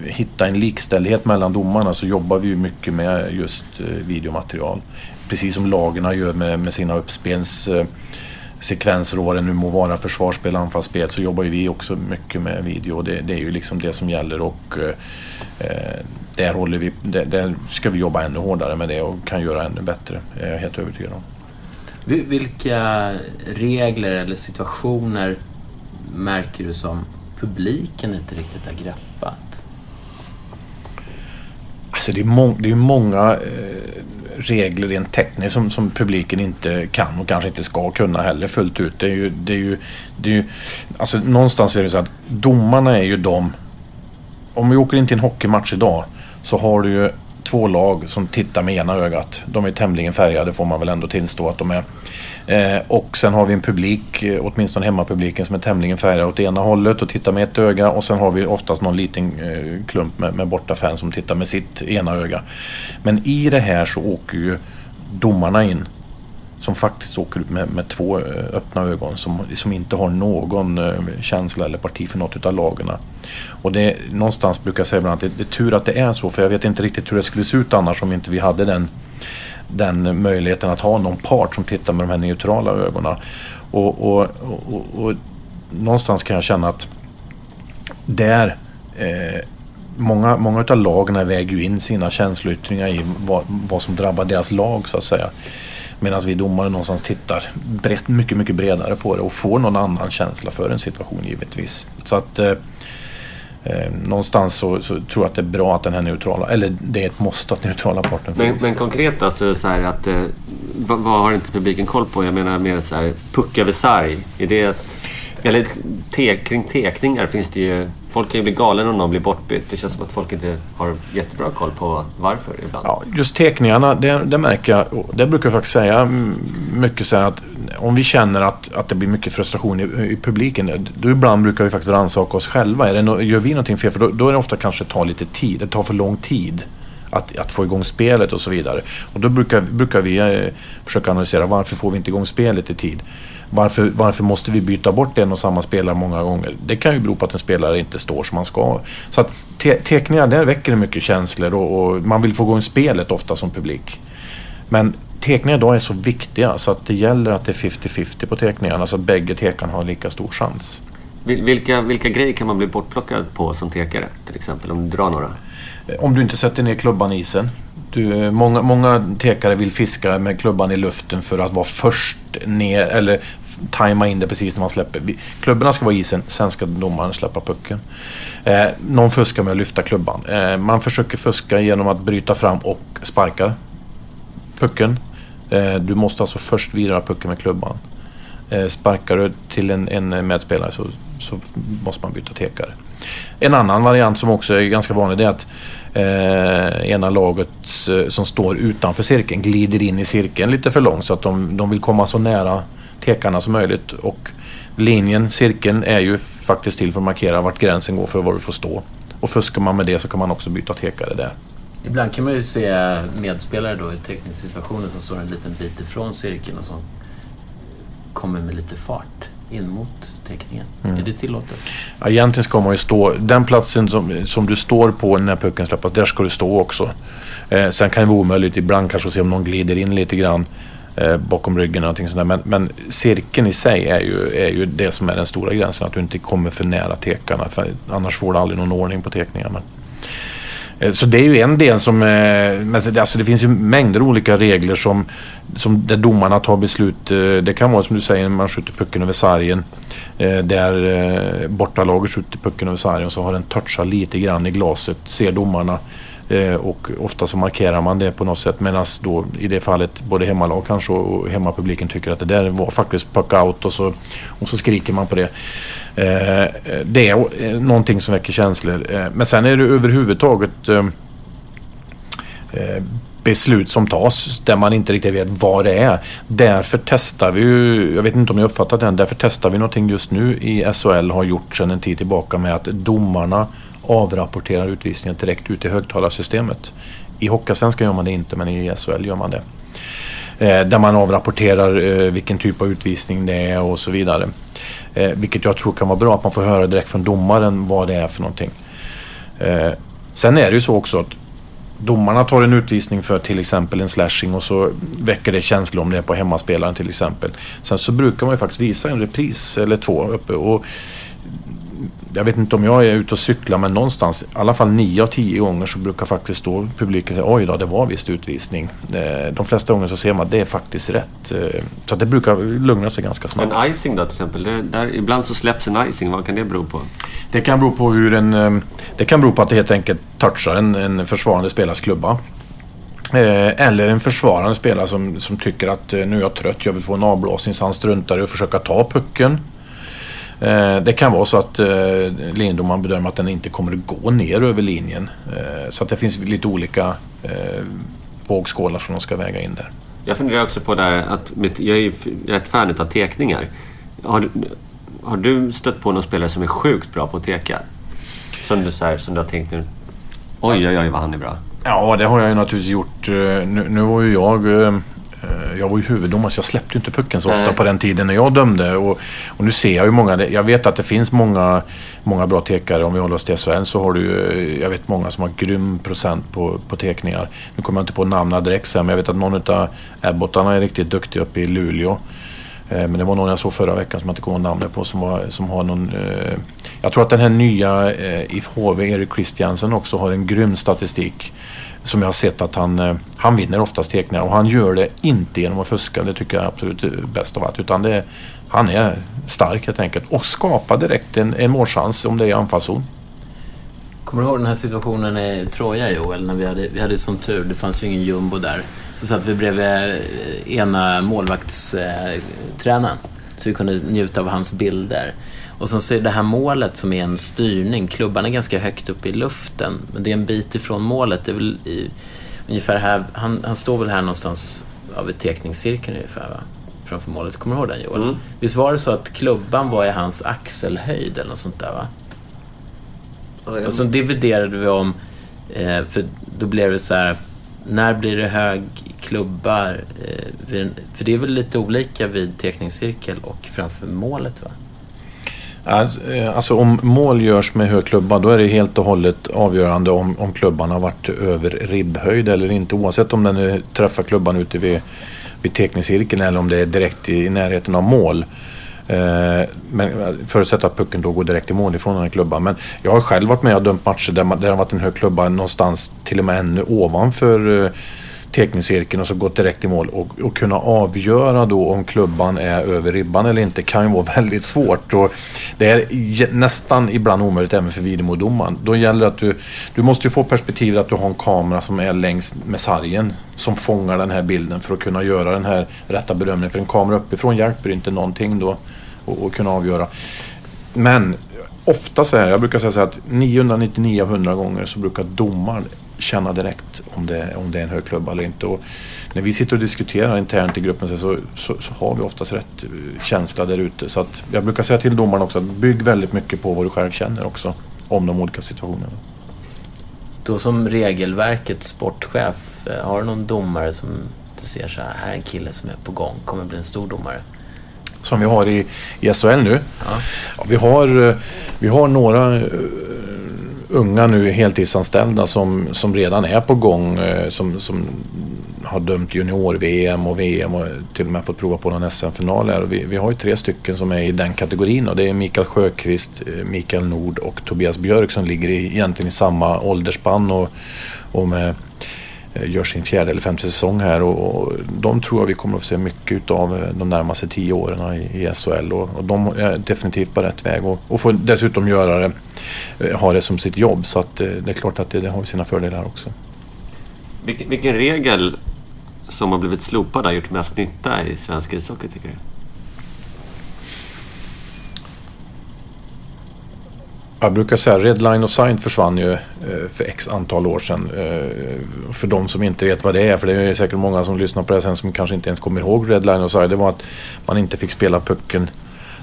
hitta en likställighet mellan domarna så jobbar vi mycket med just eh, videomaterial. Precis som lagarna gör med, med sina eh, uppspelssekvenser och vad det nu må vara, försvarsspel, anfallsspel, så jobbar vi också mycket med video. Det, det är ju liksom det som gäller och eh, där, håller vi, där, där, ska vi jobba ännu hårdare med det och kan göra ännu bättre. Är jag helt övertygad om. Vilka regler eller situationer märker du som publiken inte riktigt har greppat? Alltså det är, må det är många eh, regler rent tekniskt som, som publiken inte kan och kanske inte ska kunna heller fullt ut. Det är ju, det är ju, det är ju, alltså någonstans är det så att domarna är ju de... Om vi åker in till en hockeymatch idag så har du ju två lag som tittar med ena ögat. De är tämligen färgade får man väl ändå tillstå att de är. Eh, och sen har vi en publik, eh, åtminstone hemmapubliken, som är tämligen färgad åt ena hållet och tittar med ett öga. Och sen har vi oftast någon liten eh, klump med, med bortafan som tittar med sitt ena öga. Men i det här så åker ju domarna in som faktiskt åker ut med, med två eh, öppna ögon som, som inte har någon eh, känsla eller parti för något av lagarna. Och det någonstans brukar jag säga ibland att det, det är tur att det är så för jag vet inte riktigt hur det skulle se ut annars om inte vi hade den, den möjligheten att ha någon part som tittar med de här neutrala ögonen. Och, och, och, och någonstans kan jag känna att där eh, Många, många av lagen väger ju in sina känsloyttringar i vad, vad som drabbar deras lag så att säga. Medan vi domare någonstans tittar brett, mycket, mycket bredare på det och får någon annan känsla för en situation givetvis. Så att eh, eh, någonstans så, så, tror jag att det är bra att den här neutrala, eller det är ett måste att neutrala parten finns. Men, men konkret alltså så här att, eh, vad, vad, har inte publiken koll på? Jag menar mer så här, puck över sarg. Är det ett, eller te, kring tekningar finns det ju Folk kan ju bli galen om någon blir bortbytt. Det känns som att folk inte har jättebra koll på varför ibland. Ja, just teckningarna, det, det märker jag. Det brukar jag faktiskt säga mycket så här att om vi känner att, att det blir mycket frustration i, i publiken. Eh, då ibland brukar vi faktiskt rannsaka oss själva. Är det no, gör vi någonting fel? För då, då är det ofta kanske tar lite tid. Det tar för lång tid. Att, att, få igång spelet och så vidare. Och då brukar, brukar vi eh, försöka analysera varför får vi inte igång spelet i tid. Varför, varför måste vi byta bort en och samma spelare många gånger? Det kan ju bero på att en spelare inte står som man ska. Så att te teckningar, där väcker det mycket känslor och, och, man vill få igång spelet ofta som publik. Men teckningar idag är så viktiga så att det gäller att det är 50-50 på teckningarna så att bägge tekarna har lika stor chans. Vilka, vilka grejer kan man bli bortplockad på som tekare? Till exempel om du drar några? Om du inte sätter ner klubban i isen. Du, många, många tekare vill fiska med klubban i luften för att vara först ner eller tajma in det precis när man släpper. Klubborna ska vara i isen, sen ska domaren släppa pucken. Eh, någon fuskar med att lyfta klubban. Eh, man försöker fuska genom att bryta fram och sparka pucken. Eh, du måste alltså först vira pucken med klubban. Eh, sparkar du till en, en medspelare så, så måste man byta tekare. En annan variant som också är ganska vanlig är att eh, ena laget eh, som står utanför cirkeln glider in i cirkeln lite för långt så att de, de vill komma så nära tekarna som möjligt. Och linjen, cirkeln, är ju faktiskt till för att markera vart gränsen går för var du får stå. Och fuskar man med det så kan man också byta tekare där. Ibland kan man ju se medspelare då i tekniska situationer som står en liten bit ifrån cirkeln och som kommer med lite fart in mot teckningen. Mm. Är det tillåtet? Ja, egentligen ska man ju stå... Den platsen som, som du står på när pucken släppas, där ska du stå också. Eh, sen kan det vara omöjligt ibland kanske att se om någon glider in lite grann eh, bakom ryggen någonting sånt men, men cirkeln i sig är ju, är ju det som är den stora gränsen. Att du inte kommer för nära tekarna. För annars får du aldrig någon ordning på teckningarna. Eh, så det är ju en del som... Eh, men alltså det finns ju mängder olika regler som, som där domarna tar beslut. Eh, det kan vara som du säger, man skjuter pucken över sargen. Där bortalaget skjuter pucken över sargen och så har den touchat lite grann i glaset. Ser domarna. Och ofta så markerar man det på något sätt medan då i det fallet både hemmalag kanske och hemmapubliken tycker att det där var faktiskt puck out och så, och så skriker man på det. Eh, det är eh, någonting som väcker känslor. Eh, men sen är det överhuvudtaget beslut som tas där man inte riktigt vet vad det är. Därför testar vi ju, jag vet inte om ni uppfattat det än, därför testar vi någonting just nu i SHL har gjort sedan en tid tillbaka med att domarna avrapporterar utvisningen direkt ut i högtalarsystemet. I Hockeysvenskan gör man det inte men i SHL gör man det. Eh, där man avrapporterar eh, vilken typ av utvisning det är och så vidare. Eh, vilket jag tror kan vara bra, att man får höra direkt från domaren vad det är för någonting. Eh, sen är det ju så också att domarna tar en utvisning för till exempel en slashing och så väcker det känslor om det är på hemmaspelaren till exempel. Sen så brukar man ju faktiskt visa en repris eller två uppe. Och jag vet inte om jag är ute och cyklar men någonstans, i alla fall nio av tio gånger så brukar faktiskt då publiken säga oj då, det var visst utvisning. Eh, de flesta gånger så ser man att det är faktiskt rätt. Eh, så det brukar lugna sig ganska snabbt. En icing då till exempel, det, där, ibland så släpps en icing, vad kan det bero på? Det kan bero på hur en... eh, Det kan bero på att det helt enkelt touchar en, en försvarande spelares klubba. Eh, Eller en försvarande spelare som, som tycker att eh, nu är jag trött, jag vill få en avblåsning så han struntar i att försöka ta pucken. Eh, Det kan vara så att eh, linjedomaren bedömer att den inte kommer att gå ner över linjen. Eh, Så att det finns lite olika vågskålar som de ska väga in där. Jag funderar också på det här att jag är ett fan av teckningar. Har, du- har du stött på någon spelare som är sjukt bra på att teka? Som du, så här, som du har tänkt nu, oj oj oj vad han är bra. Ja, det har jag ju naturligtvis gjort. Nu, nu var ju jag... eh, Jag var ju huvuddomare så jag släppte inte pucken så ofta Nej. på den tiden när jag dömde. Och, och nu ser jag ju många... Jag vet att det finns många, många bra tekare. Om vi håller oss till SHL så har du ju... eh, Jag vet många som har grym procent på, på tekningar. Nu kommer jag inte på namnen direkt sen, men jag vet att någon av Abbottarna är riktigt duktig uppe i Luleå. Eh, Men det var någon jag såg förra veckan som jag inte kommer ihåg namnet på som, var, som har någon... Eh, jag tror att den här nya eh, IF HV, Erik Christiansen också har en grym statistik. Som jag har sett att han, eh, han vinner oftast tekningar och han gör det inte genom att fuska. Det tycker jag är absolut eh, bäst av allt. Utan det, han är stark helt enkelt och skapar direkt en, en målchans om det är anfallszon. Kommer du ihåg den här situationen i Troja Joel? När vi hade, vi hade sån tur, det fanns ju ingen jumbo där. Så satt vi bredvid eh, ena målvaktstränaren. Så vi kunde njuta av hans bilder. Och sen så är det här målet som är en styrning. Klubban är ganska högt upp i luften. Men det är en bit ifrån målet. Det är väl i, ungefär här. Han, han står väl här någonstans av ett tekningscirkeln ungefär va? Framför målet. Kommer du ihåg den Joel? Mm. Visst var det så att klubban var i hans axelhöjd eller något sånt där va? Och så dividerade vi om, eh, för då blev det så här, när blir det hög klubbar? Eh, vid för det är väl lite olika vid teckningscirkel och framför målet va? Alltså, eh, alltså, om mål görs med hög klubba då är det helt och hållet avgörande om, om klubban har varit över ribbhöjd eller inte. Oavsett om den träffar klubban ute vid, vid teckningscirkeln eller om det är direkt i, i närheten av mål. Eh, men förutsatt att pucken då går direkt i mål ifrån den här klubban. Men jag har själv varit med och dömt matcher där, man, där det har varit en hög klubba någonstans till och med ännu ovanför eh, teckningscirkeln och så gått direkt i mål. Och, och kunna avgöra då om klubban är över ribban eller inte kan ju vara väldigt svårt. Och det är nästan ibland omöjligt även för videodomaren. Då gäller det att du, du måste ju få perspektivet att du har en kamera som är längs med sargen som fångar den här bilden för att kunna göra den här rätta bedömningen. För en kamera uppifrån hjälper inte någonting då att kunna avgöra. Men ofta så här, jag brukar säga så här att 999 av 100 gånger så brukar domaren känna direkt om det, om det är en hög klubba eller inte. Och när vi sitter och diskuterar internt i gruppen så, så, så, har vi oftast rätt eh, känsla där ute. Så att jag brukar säga till domaren också att bygg väldigt mycket på vad du själv känner också om de olika situationerna. Då som regelverkets sportchef, eh, har du någon domare som du ser så här, här är en kille som är på gång, kommer bli en stor domare? Som vi har i, i SHL nu. Ja. Ja, vi, har, eh, vi har några unga nu heltidsanställda som, som redan är på gång. Eh, som, som har dömt junior-VM och VM och till och med fått prova på någon SM-final. här. Vi, vi har ju tre stycken som är i den kategorin och det är Mikael Sjöqvist, eh, Mikael Nord och Tobias Björk som ligger i, egentligen i samma åldersspann och, och med, Eh, gör sin fjärde eller femte säsong här och, och de tror jag vi kommer att få se mycket utav eh, de närmaste tio åren i, i SHL och, och de är definitivt på rätt väg och, och får dessutom göra det, eh, ha det som sitt jobb så att det är klart att det, det har sina fördelar också. Vilken, vilken regel som har blivit slopad har gjort mest nytta i svensk ishockey tycker du? Jag brukar säga Red Line of Sign försvann ju eh, för x antal år sedan. Eh, för de som inte vet vad det är, för det är säkert många som lyssnar på det sen som kanske inte ens kommer ihåg Red Line of Sign. Det var att man inte fick spela pucken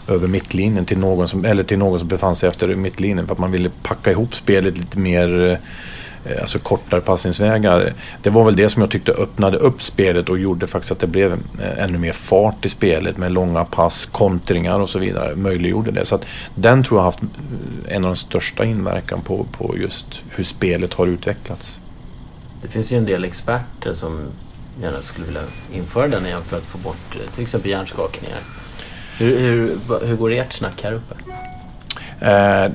över mittlinjen till någon som, eller till någon som befann sig efter mittlinjen för att man ville packa ihop spelet lite mer eh, Eh, alltså kortare passningsvägar. Det var väl det som jag tyckte öppnade upp spelet och gjorde faktiskt att det blev eh, ännu mer fart i spelet med långa pass, kontringar och så vidare. Möjliggjorde det. Så att den tror jag har haft eh, en av de största inverkan på, på just hur spelet har utvecklats. Det finns ju en del experter som gärna skulle vilja införa den igen för att få bort till exempel hjärnskakningar. Hur, hur, hur går ert snack här uppe? Eh,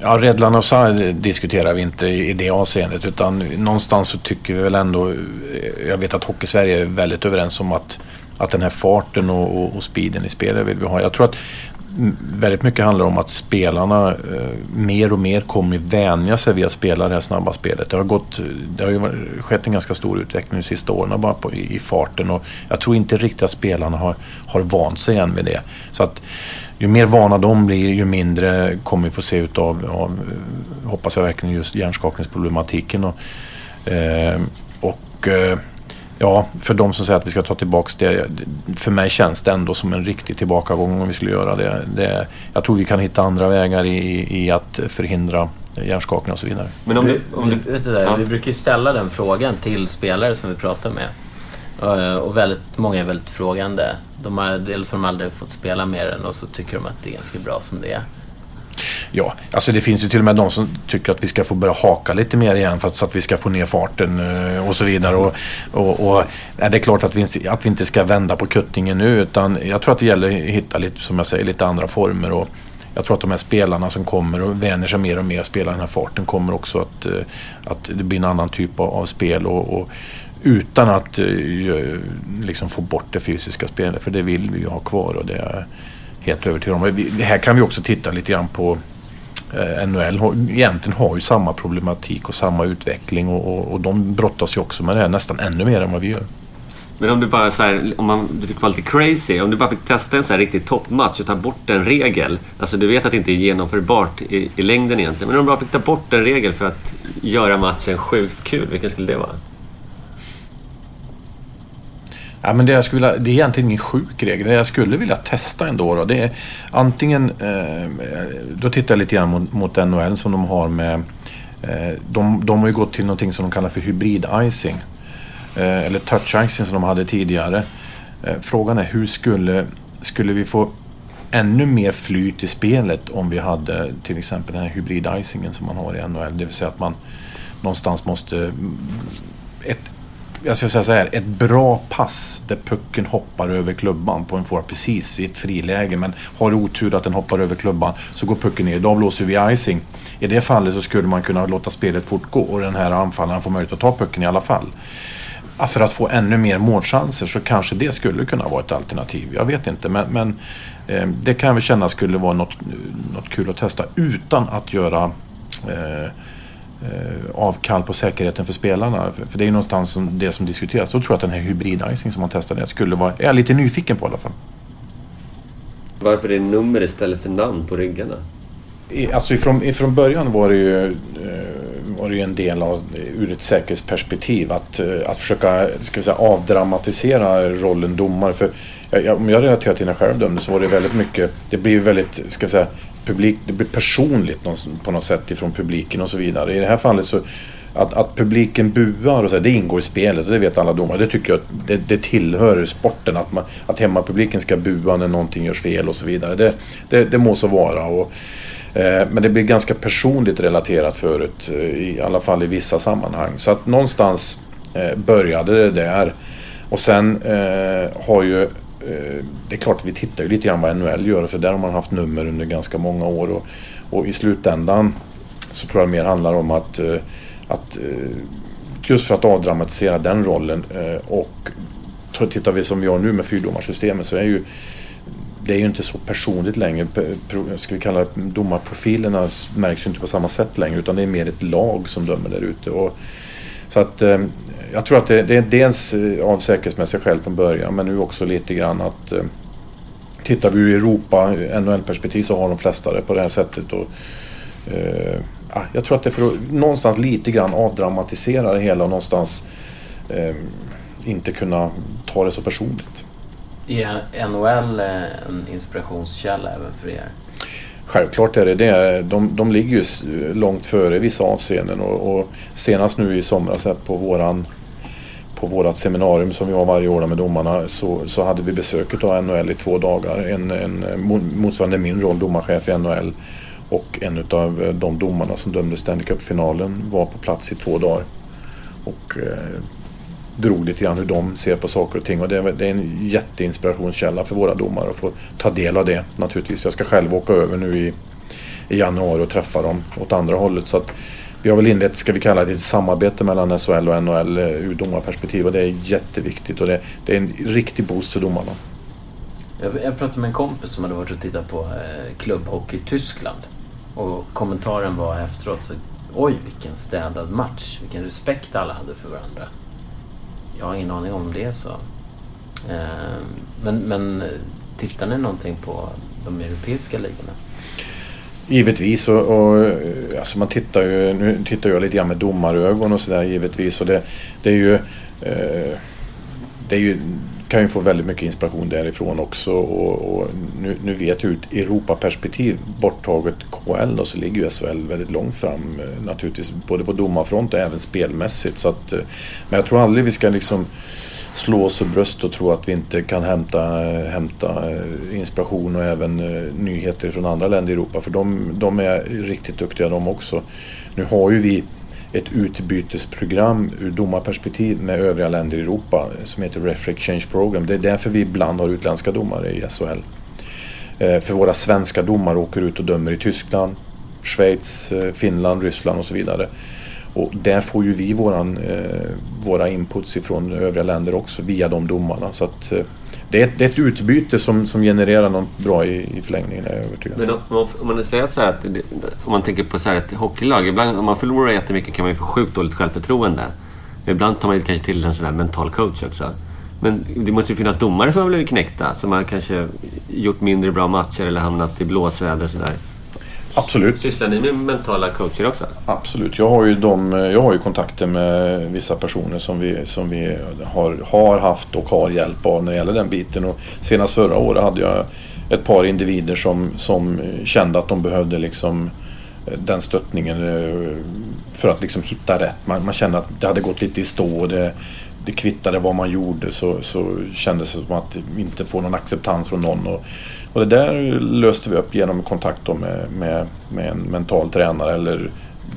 ja, Redlan och Saar diskuterar vi inte i, det avseendet utan någonstans så tycker vi väl ändå, eh, jag vet att Hockey-Sverige är väldigt överens om att, att den här farten och, och, och speeden i spelet vill vi ha. Jag tror att väldigt mycket handlar om att spelarna eh, mer och mer kommer vänja sig vid att spela det här snabba spelet. Det har, gått, det har ju skett en ganska stor utveckling de sista åren bara på, i, i, farten och jag tror inte riktigt att spelarna har, har vant sig än vid det. Så att ju mer vana de blir, ju mindre kommer vi få se utav, av, hoppas jag verkligen, just hjärnskakningsproblematiken. Och, eh, och eh, ja, för de som säger att vi ska ta tillbaka det. För mig känns det ändå som en riktig tillbakagång om vi skulle göra det. det jag tror vi kan hitta andra vägar i, i att förhindra hjärnskakning och så vidare. Men om du, om du, vet du där, ja. Vi brukar ju ställa den frågan till spelare som vi pratar med. Eh, och väldigt många är väldigt frågande. De har, dels har de aldrig fått spela med den och så tycker de att det är ganska bra som det är. Ja, alltså det finns ju till och med de som tycker att vi ska få börja haka lite mer igen för att, så att vi ska få ner farten eh, och så vidare. Och, och, och ja, det är klart att vi, att vi inte ska vända på kuttingen nu utan jag tror att det gäller att hitta lite, som jag säger, lite andra former. Och, jag tror att de här spelarna som kommer och vänjer sig mer och mer att spela den här farten kommer också att, eh, att det blir en annan typ av, spel. Och, och, utan att eh, liksom få bort det fysiska spelet. För det vill vi ju ha kvar och det helt övertygad om. Här kan vi också titta lite grann på. Eh, NHL egentligen har ju samma problematik och samma utveckling och, och, och de brottas ju också med det här nästan ännu mer än vad vi gör. Men om du bara så här, om man, du fick vara lite crazy, om du bara fick testa en så här riktig toppmatch och ta bort en regel. Alltså du vet att det inte är genomförbart i, i längden egentligen. Men om du bara fick ta bort en regel för att göra matchen sjukt kul, vilken skulle det vara? Ja, men det, jag skulle, det är egentligen ingen sjuk regel. Det jag skulle vilja testa ändå då, det är antingen... Eh, då tittar jag lite grann mot, mot NHL som de har med... Eh, de, de har ju gått till någonting som de kallar för hybrid-icing. Eh, eller touch-icing som de hade tidigare. Eh, frågan är hur skulle, skulle vi få ännu mer flyt i spelet om vi hade till exempel den här hybrid-icingen som man har i NHL. Det vill säga att man någonstans måste... Mm, ett, jag ska säga så här, ett bra pass där pucken hoppar över klubban på en forward precis i ett friläge men har otur att den hoppar över klubban så går pucken ner. Då blåser vi icing. I det fallet så skulle man kunna låta spelet fortgå och den här anfallaren får möjlighet att ta pucken i alla fall. För att få ännu mer målchanser så kanske det skulle kunna vara ett alternativ. Jag vet inte men, men eh, det kan vi känna skulle vara något, eh, något kul att testa utan att göra Eh, avkall på säkerheten för spelarna. För det är ju någonstans som det som diskuteras. Så tror jag att den här hybrid-icing som man testade skulle vara, är jag lite nyfiken på i alla fall. Varför är det nummer istället för namn på ryggarna? Alltså ifrån, ifrån början var det ju eh, var det ju en del av, ur ett säkerhetsperspektiv, att, eh, att försöka ska säga, avdramatisera rollen domare. För jag, om jag relaterar till när jag själv dömde så var det väldigt mycket, det blir väldigt, ska säga, publik, det blir personligt på något sätt ifrån publiken och så vidare. I det här fallet så att, att publiken buar och så, det ingår i spelet och det vet alla domare. Det tycker jag det, det tillhör sporten att, man, att hemmapubliken ska bua när någonting görs fel och så vidare. Det, det, det må så vara. Och, eh, men det blir ganska personligt relaterat förut, eh, i alla fall i vissa sammanhang. Så att någonstans eh, började det där. Och sen eh, har ju Eh, det är klart att vi tittar ju lite grann vad NHL gör för där har man haft nummer under ganska många år. Och, och i slutändan så tror jag mer handlar om att, eh, att eh, just för att avdramatisera den rollen och tittar vi som vi gör nu med fyrdomarsystemet så är ju det är ju inte så personligt längre. Ska vi kalla det, domarprofilerna märks ju inte på samma sätt längre utan det är mer ett lag som dömer där ute. Så att jag tror att det, det är dels eh, av säkerhetsmässiga skäl från början men nu också lite grann att eh, Tittar vi i Europa, NHL-perspektiv, så har de flesta det på det här sättet. Och, eh, ja, jag tror att det är för att någonstans lite grann avdramatisera det hela och någonstans eh, inte kunna ta det så personligt. Är NHL en inspirationskälla även för er? Självklart är det det. De, de ligger ju långt före i vissa avseenden och, och senast nu i somras på våran på vårat seminarium som vi har varje år med domarna så, så hade vi besöket av NHL i två dagar. En, en, motsvarande min roll, domarchef i NHL. Och en av eh, de domarna som dömde Stanley Cup-finalen var på plats i två dagar. Och eh, drog lite grann hur de ser på saker och ting. Och det är, det är en jätteinspirationskälla för våra domare att få ta del av det naturligtvis. Jag ska själv åka över nu i, i januari och träffa dem åt andra hållet. Så att vi har väl inlett, ska vi kalla det, ett samarbete mellan SHL och NHL eh, ur domarperspektiv och det är jätteviktigt och det, det är en riktig boost för domarna. Jag, jag pratade med en kompis som hade varit och tittat på eh, klubbhockey i Tyskland. Och kommentaren var efteråt så Oj, vilken städad match. Vilken respekt alla hade för varandra. Jag har ingen aning om det är så. Eh, men, men eh, tittar ni någonting på de europeiska ligorna? Givetvis och, och alltså man tittar ju, nu tittar jag lite grann med domarögon och sådär givetvis och det, det är ju eh, det är ju, kan ju få väldigt mycket inspiration därifrån också och, och nu, nu vet jag ur ett Europaperspektiv borttaget KL och så ligger ju SHL väldigt långt fram eh, naturligtvis både på domarfront och även spelmässigt så att, eh, men jag tror aldrig vi ska liksom slå oss för bröst och tro att vi inte kan hämta, hämta eh, inspiration och även eh, nyheter från andra länder i Europa. För de, de är riktigt duktiga de också. Nu har ju vi ett utbytesprogram ur domarperspektiv med övriga länder i Europa som heter Reflex Exchange Program. Det är därför vi ibland har utländska domare i SHL. Eh, för våra svenska domare åker ut och dömer i Tyskland, Schweiz, Finland, Ryssland och så vidare. Och där får ju vi våran, eh, våra inputs ifrån övriga länder också via de domarna. Så att, eh, det, är ett, det är ett utbyte som, som genererar något bra i, i förlängningen, är jag övertygad Men om, om man säger så att, om man tänker på så här ett hockeylag, ibland om man förlorar jättemycket kan man ju få sjukt dåligt självförtroende. Ibland tar man ju kanske till en sån här mental coach också. Men det måste ju finnas domare som har blivit knäckta, som har kanske gjort mindre bra matcher eller hamnat i blåsväder och sådär. Absolut. Sysslar ni med mentala coacher också? Absolut. Jag har ju, de, jag har ju kontakter med vissa personer som vi, som vi har, har haft och har hjälp av när det gäller den biten. Och senast förra året hade jag ett par individer som, som kände att de behövde liksom eh, den stöttningen eh, för att liksom hitta rätt. Man, man kände att det hade gått lite i stå. Och det, det kvittade vad man gjorde så, så kändes det som att inte få någon acceptans från någon. Och, och det där löste vi upp genom kontakt med, med, med en mental tränare eller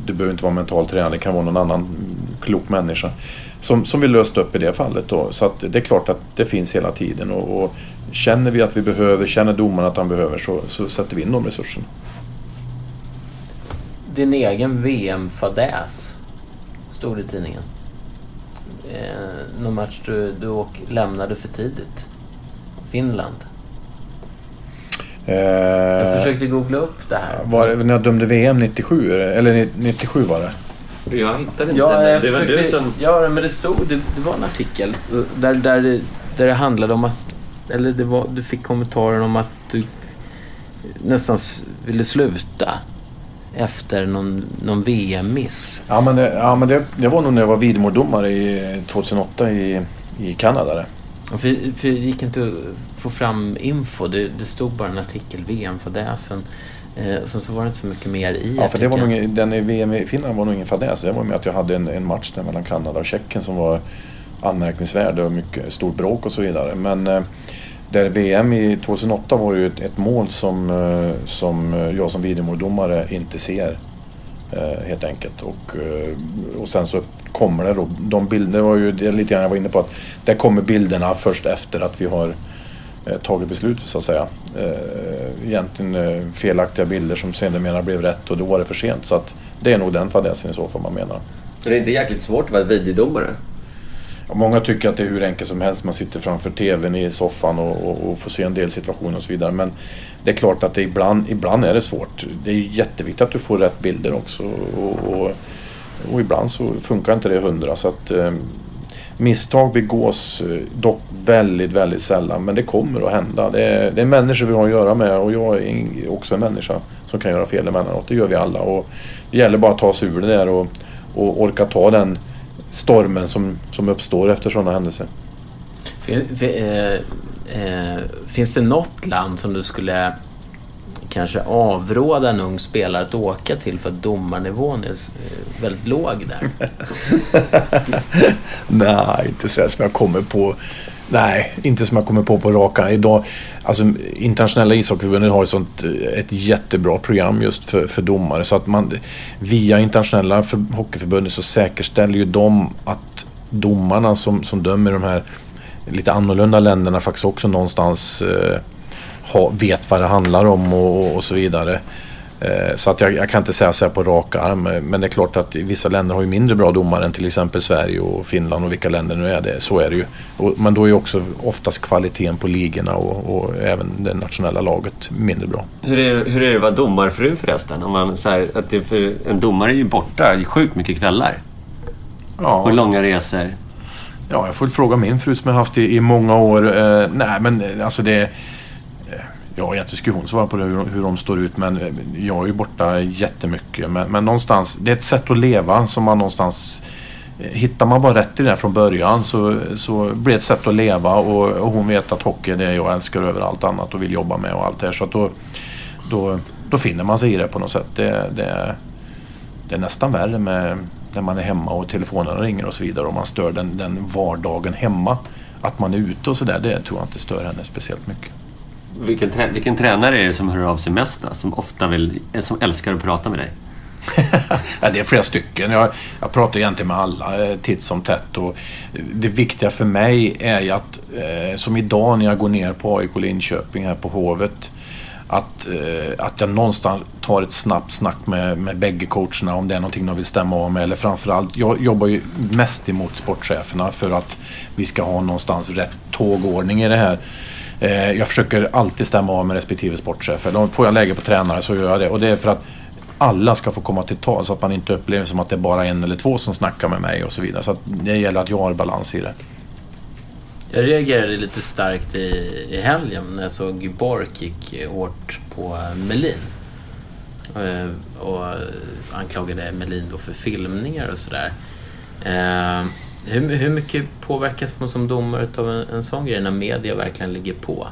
det behöver inte vara en mental tränare, det kan vara någon annan klok människa. Som, som vi löste upp i det fallet. Då. Så att det är klart att det finns hela tiden. Och, och känner vi att vi behöver, känner domaren att han behöver så, så sätter vi in de resurserna. Din egen VM-fadäs stod det i tidningen. Eh, någon match du, du åk, lämnade för tidigt. Finland. Eh, jag försökte googla upp det här. Var det när jag dömde VM 97? Eller 97 var det? Jag hittade inte ja, den. Det var du som... Ja, men det stod... Det, det, var en artikel där, där, det, där det handlade om att... Eller det var, du fick kommentaren om att du nästan ville sluta efter någon, någon VM-miss. Ja, men, det, ja, men det, det var nog när jag var Vidmordomare 2008 i, i Kanada. För, för det gick inte att få fram info. Det, det stod bara en artikel, VM-fadäsen. Eh, sen så var det inte så mycket mer i Ja, för det var nog, den i VM i Finland var nog ingen fadäs. Det var med att jag hade en, en match där mellan Kanada och Tjeckien som var anmärkningsvärd och mycket stort bråk och så vidare. Men eh, där VM i 2008 var ju ett, ett mål som, eh, som eh, jag som videomåldomare inte ser. Eh, helt enkelt. Och, och sen så kommer det då, de bilder var ju det lite grann jag var inne på att där kommer bilderna först efter att vi har tagit beslutet så att säga. Egentligen felaktiga bilder som sedermera blev rätt och då var det för sent. Så att det är nog den fadäsen i så fall man menar. Men det är inte jäkligt svårt att vara videodomare? Många tycker att det är hur enkelt som helst. Man sitter framför TVn i soffan och, och, och får se en del situationer och så vidare. Men det är klart att det ibland, ibland är det svårt. Det är jätteviktigt att du får rätt bilder också. Och, och, och ibland så funkar inte det hundra. Så att, eh, Misstag begås eh, dock väldigt, väldigt sällan. Men det kommer att hända. Det är, det är människor vi har att göra med och jag är också en människa som kan göra fel emellanåt. Det gör vi alla. Och det gäller bara att ta sig ur det där och, och orka ta den stormen som, som uppstår efter sådana händelser. Fin, fin, eh, eh, finns det något land som du skulle kanske avråda en ung spelare att åka till för att domarnivån är eh, väldigt låg där? Nej, inte så som jag kommer på. Nej, inte som jag kommer på på raka. Idag, alltså, internationella ishockeyförbundet har ett, sånt, eh, ett jättebra program just för, för domare. Så att man via internationella för, hockeyförbundet så säkerställer ju de att domarna som, som dömer de här lite annorlunda länderna faktiskt också någonstans eh, ha, vet vad det handlar om och, och så vidare. Eh, så att jag, jag, kan inte säga så här på rak arm. Men det är klart att vissa länder har ju mindre bra domare än till exempel Sverige och Finland och vilka länder nu är det. Så är det ju. Och, men då är ju också oftast kvaliteten på ligorna och, och, även det nationella laget mindre bra. Hur är, hur är det att vara domarfru förresten? Om man, så här, att för, en domare är ju borta sjukt mycket kvällar. Ja. Och långa resor. Ja, jag får fråga min fru som jag haft i, i många år. Eh, nej, men eh, alltså det... Ja, egentligen skulle hon svara på det, hur, hur de står ut. Men eh, jag är ju borta jättemycket. Men, men någonstans, det är ett sätt att leva som man någonstans... Eh, hittar man bara rätt i det från början så, så blir det ett sätt att leva och, och hon vet att hockey är det jag älskar över allt annat och vill jobba med och allt det här. Så då, då, då finner man sig i det på något sätt. Det, det, det är nästan värre med när man är hemma och telefonen ringer och så vidare och man stör den, den vardagen hemma. Att man är ute och sådär, det tror jag inte stör henne speciellt mycket. Vilken, trä vilken tränare är det som hör av sig mest då? Som ofta vill, eh, som älskar att prata med dig? ja, det är flera stycken. Jag, jag pratar egentligen med alla eh, titt som tätt. Och eh, det viktiga för mig är ju att, eh, som idag när jag går ner på AIK Linköping här på Hovet att, eh, att jag någonstans tar ett snabbt snack med, med bägge coacherna om det är någonting de vill stämma av med. Eller framförallt, jag jobbar ju mest emot sportcheferna för att vi ska ha någonstans rätt tågordning i det här. Eh, jag försöker alltid stämma av med respektive sportchef. Eller får jag läge på tränare så gör jag det. Och det är för att alla ska få komma till tal så att man inte upplever som att det är bara en eller två som snackar med mig och så vidare. Så det gäller att jag har balans i det. Jag reagerade lite starkt i, i helgen när jag såg Bork gick hårt på Melin. Och, och anklagade Melin då för filmningar och sådär. Eh, hur, hur mycket påverkas man som domare av en, en sån grej när media verkligen ligger på?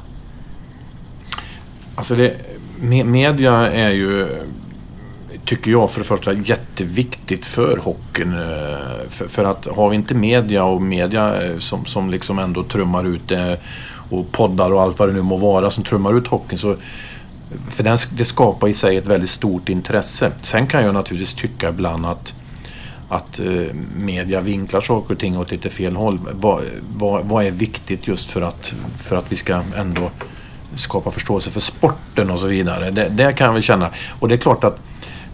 Alltså det, media är ju tycker jag för det första jätteviktigt för hockeyn. Eh, för, för, att har vi inte media och media eh, som, som liksom ändå trummar ut det och poddar och allt vad det nu må vara som trummar ut hockeyn så för den, det skapar i sig ett väldigt stort intresse. Sen kan jag naturligtvis tycka ibland att att eh, media vinklar saker och ting åt lite fel håll. Vad, vad, vad är viktigt just för att, för att vi ska ändå skapa förståelse för sporten och så vidare. Det, det kan jag väl känna. Och det är klart att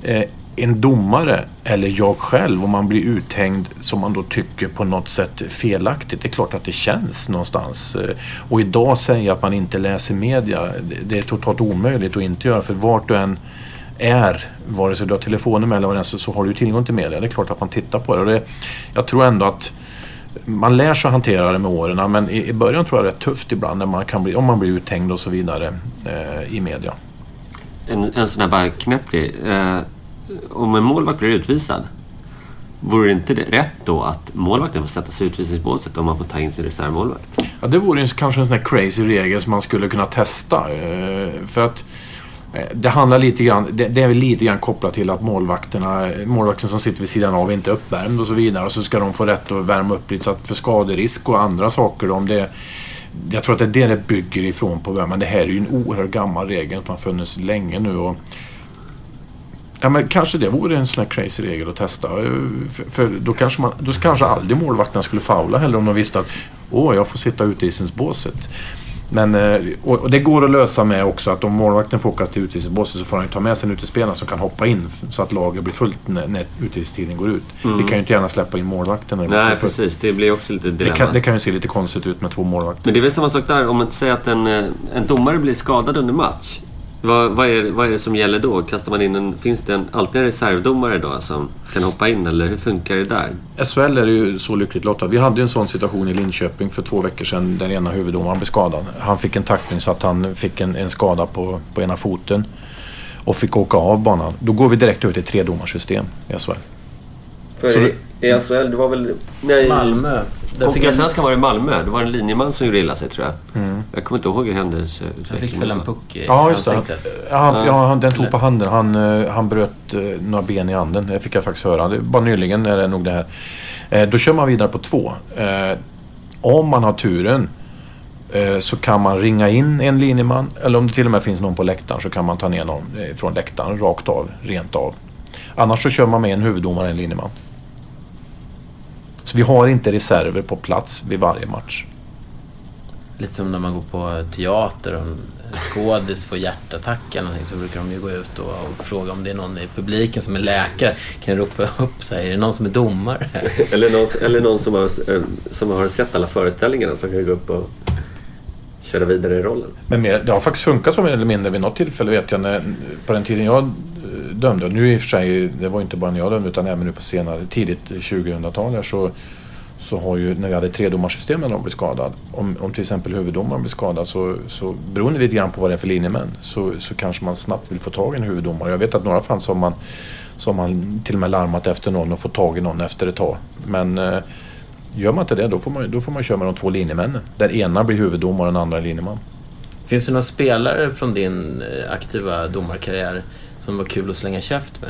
eh, en domare eller jag själv om man blir uthängd som man då tycker på något sätt felaktigt. Det är klart att det känns någonstans. Eh, och idag säga att man inte läser media, det är totalt omöjligt att inte göra för vart du än är, vare sig du har telefonen med eller vad det är, så, har du tillgång till media. Det är klart att man tittar på det. Och det jag tror ändå att man lär sig att hantera det med åren men i, början tror jag det är tufft ibland när man kan bli, om man blir uthängd och så vidare eh, i media. En, en sån här bara knäpp grej. Eh, om en målvakt blir utvisad, vore det inte rätt då att målvakten får sätta sig i utvisningsbåset om man får ta in sin reservmålvakt? Ja, det vore kanske en sån här crazy regel som man skulle kunna testa. Eh, för att Eh, det handlar lite grann, det, det är lite grann kopplat till att målvakterna, eh, målvakten som sitter vid sidan av är inte uppvärmd och så vidare. Och så ska de få rätt att värma upp lite så att för skaderisk och andra saker. Om det, jag tror att det är det det bygger ifrån på. Men det här är ju en oerhört gammal regel som har funnits länge nu. Och Ja, men kanske det vore en sån här crazy regel att testa. Eh, för, för då, kanske man, då kanske aldrig målvakterna skulle faula heller om de visste att åh, jag får sitta ute i båset. Men, eh, och det går att lösa med också att om målvakten får åka till utvisningsbåset så får han ta med sig en utespelare som kan hoppa in så att laget blir fullt när, när utvisningstiden går ut. Mm. Vi kan ju inte gärna släppa in målvakten. Nej, precis. Det blir också lite dilemma. Det kan, det kan ju se lite konstigt ut med två målvakter. Men det är väl samma sak där. Om man säger att en, eh, en domare blir skadad under match Vad, vad, är, vad är det som gäller då? Kastar man in en, finns det en, alltid en reservdomare då som kan hoppa in eller hur funkar det där? SHL är ju så lyckligt lottat. Vi hade en sån situation i Linköping för två veckor sedan där ena huvuddomaren blev skadad. Han fick en tackling så att han fick en, en skada på, på ena foten och fick åka av banan. Då går vi direkt över till ett tredomarsystem i SHL. För Så i, SHL, det var väl... Nej, Malmö. Där fick han, Hockeyallsvenskan var i Malmö. Det var en linjeman som gjorde illa sig tror jag. Jag kommer inte ihåg hur han händelseutvecklingen fick väl en puck i Ja, just det. ansiktet. Ja, han, ja, han- den tog på handen. Han, eh, han bröt eh, några ben i anden. Det fick jag faktiskt höra. Det var nyligen är det nog det här. Eh, Då kör man vidare på två. Om man har turen så kan man ringa in en linjeman. Eller om det till och med finns någon på läktaren så kan man ta ner någon från läktaren rakt av, rent av. Annars så kör man med en huvuddomare och en linjeman. Så vi har inte reserver på plats vid varje match. Lite som när man går på teater och en skådis får hjärtattack eller någonting så brukar de ju gå ut och, och fråga om det är någon i publiken som är läkare. Kan ropa upp så här, är det någon som är domare? Eller någon, eller någon som, har, som har sett alla föreställningarna som kan gå upp och köra vidare i rollen. Men mer, det har faktiskt funkat så mer eller mindre vid något tillfälle vet jag när, på den tiden jag eh, dömde. Och nu i och för sig, det var inte bara när jag dömde utan även nu på senare, tidigt 2000-tal så, så har ju när vi hade tredomarsystem när någon blir skadad. Om, om till exempel huvuddomaren blir skadad så, så beroende lite grann på vad det är för linjemän så, så kanske man snabbt vill få tag i en huvuddomare. Jag vet att några fall så har man, så har man till och med larmat efter någon och fått tag i någon efter ett tag. Men eh, gör man inte det då får man, då får man köra med de två linjemännen. Där ena blir huvuddomare och den andra linjeman. Finns det några spelare från din eh, aktiva domarkarriär som var kul att slänga käft med?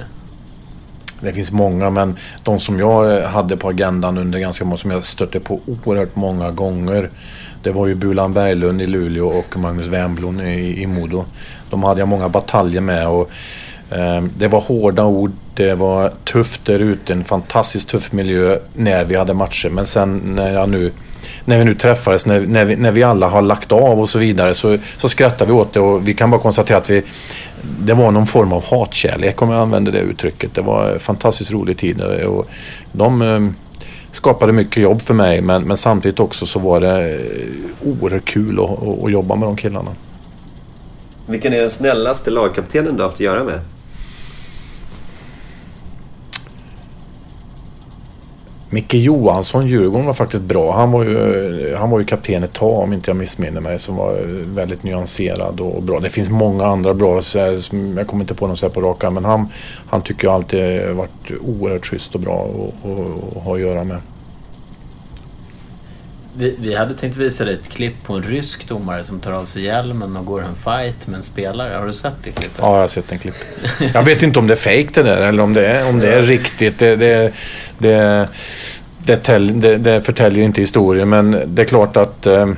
Det finns många men de som jag eh, hade på agendan under ganska många, som jag stötte på oerhört många gånger. Det var ju Bulan Berglund i Luleå och Magnus Wernbloom i, i Modo. De hade jag många bataljer med och Ehm, det var hårda ord, det var tufft där ute, en fantastiskt tuff miljö när vi hade matcher. Men sen när jag nu när vi nu träffades, när, när, vi, när vi alla har lagt av och så vidare så, så skrattar vi åt det och vi kan bara konstatera att vi, det var någon form av hatkärlek om jag använder det uttrycket. Det var en fantastiskt rolig tid och de ehm, skapade mycket jobb för mig men, men samtidigt också så var det eh, oerhört kul att, att, att jobba med de killarna. Vilken är den snällaste lagkaptenen du har haft att göra med? Micke Johansson, Djurgården, var faktiskt bra. Han var ju, han var ju kapten ett tag om inte jag missminner mig. Som var väldigt nyanserad och bra. Det finns många andra bra. Så jag kommer inte på någon så här på raka. Men han, han tycker jag alltid har varit oerhört schysst och bra att ha att göra med. Vi, vi hade tänkt visa dig ett klipp på en rysk domare som tar av sig hjälmen och går en fight med en spelare. Har du sett det klippet? Ja, jag har sett en klipp. Jag vet inte om det är fake det där eller om det är, om det är riktigt. Det, det, det, det, tell, det, det förtäljer inte historien men det är klart att eh,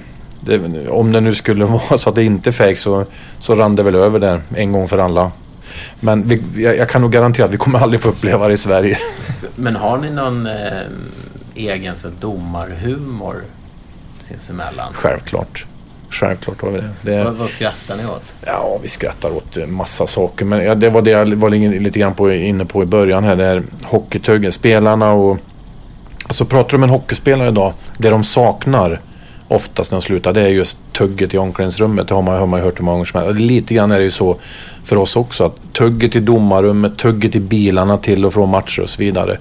det, om det nu skulle vara så att det inte är fake så, så rann det väl över där en gång för alla. Men vi, jag, jag kan nog garantera att vi kommer aldrig få uppleva det i Sverige. Men har ni någon eh, egen domarhumor sinsemellan? Självklart. Självklart har vi det. det Vad, vad skrattar ni åt? Ja, vi skrattar åt eh, massa saker. Men ja, det var det jag var lite grann på, inne på i början här. Det här hockeytuggen. Spelarna och... Alltså pratar du med en hockeyspelare idag. Det de saknar oftast när de slutar. Det är just tugget i omklädningsrummet. Det har man, har man ju hört hur många gånger som helst. Lite grann är det ju så för oss också. Att tugget i domarrummet, tugget i bilarna till och från matcher och så vidare.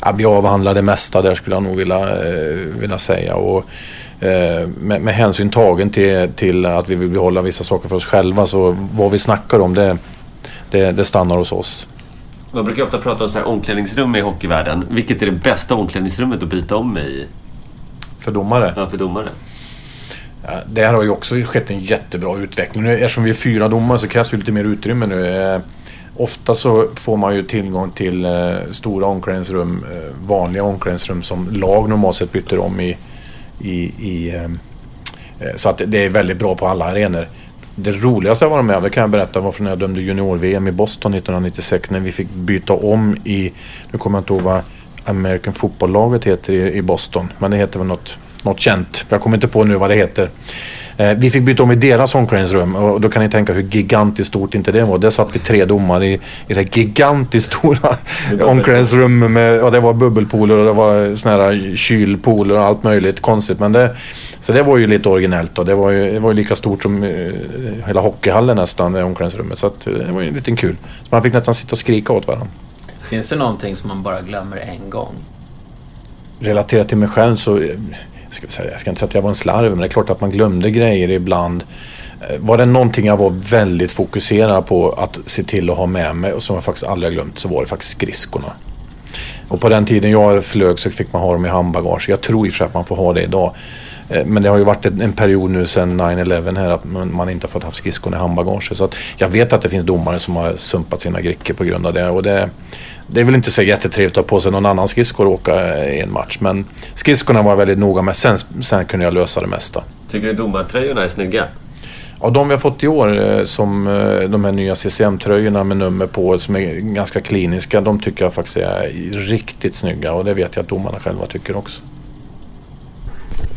Ja, vi avhandlar det mesta där skulle jag nog vilja, eh, vilja säga. Och, med, med hänsyn tagen till, till att vi vill behålla vissa saker för oss själva så vad vi snackar om det, det, det stannar hos oss. Man brukar ofta prata om så här omklädningsrum i hockeyvärlden. Vilket är det bästa omklädningsrummet att byta om i För domare. ja, för domare? Ja, Där har ju också skett en jättebra utveckling. Nu, eftersom vi är fyra domare så krävs det lite mer utrymme nu. Eh, ofta så får man ju tillgång till eh, stora omklädningsrum, eh, vanliga omklädningsrum som lag normalt sett byter om i i, i ehm, eh, så att det är väldigt bra på alla arenor. Det roligaste jag varit med om, det kan jag berätta, var från när jag dömde junior-VM i Boston 1996 när vi fick byta om i, nu kommer jag inte ihåg vad American Football-laget heter i, i Boston, men det heter väl något, något känt. Jag kommer inte på nu vad det heter. Eh, vi fick byta om i deras omklädningsrum och då kan ni tänka hur gigantiskt stort inte det var. Där satt vi tre domare i, i det här gigantiskt stora omklädningsrummet med, och det var bubbelpooler och det var såna här kylpooler och allt möjligt konstigt. Men det, Så det var ju lite originellt och det var ju, det var ju lika stort som uh, hela hockeyhallen nästan, det omklädningsrummet. Så att, uh, det var ju en liten kul. Så man fick nästan sitta och skrika åt varandra. Finns det någonting som man bara glömmer en gång? Relaterat till mig själv så, jag ska, säga, jag ska inte säga att jag var en slarv, men det är klart att man glömde grejer ibland. Eh, var det någonting jag var väldigt fokuserad på att se till att ha med mig och som jag faktiskt aldrig har glömt så var det faktiskt skridskorna. Och på den tiden jag flög så fick man ha dem i handbagage. Jag tror i och för sig att man får ha det idag. Eh, men det har ju varit en period nu sedan 9-11 här att man inte har fått ha skridskorna i handbagage. Så att jag vet att det finns domare som har sumpat sina grickor på grund av det. Och det, det är väl inte så jättetrevligt att ha på sig någon annan skridskor och åka i en match. Men skridskorna var jag väldigt noga med. Sen, sen kunde jag lösa det mesta. Tycker du domartröjorna är snygga? Ja, de vi har fått i år eh, som eh, de här nya CCM-tröjorna med nummer på som är ganska kliniska. De tycker jag faktiskt är riktigt snygga och det vet jag att domarna själva tycker också.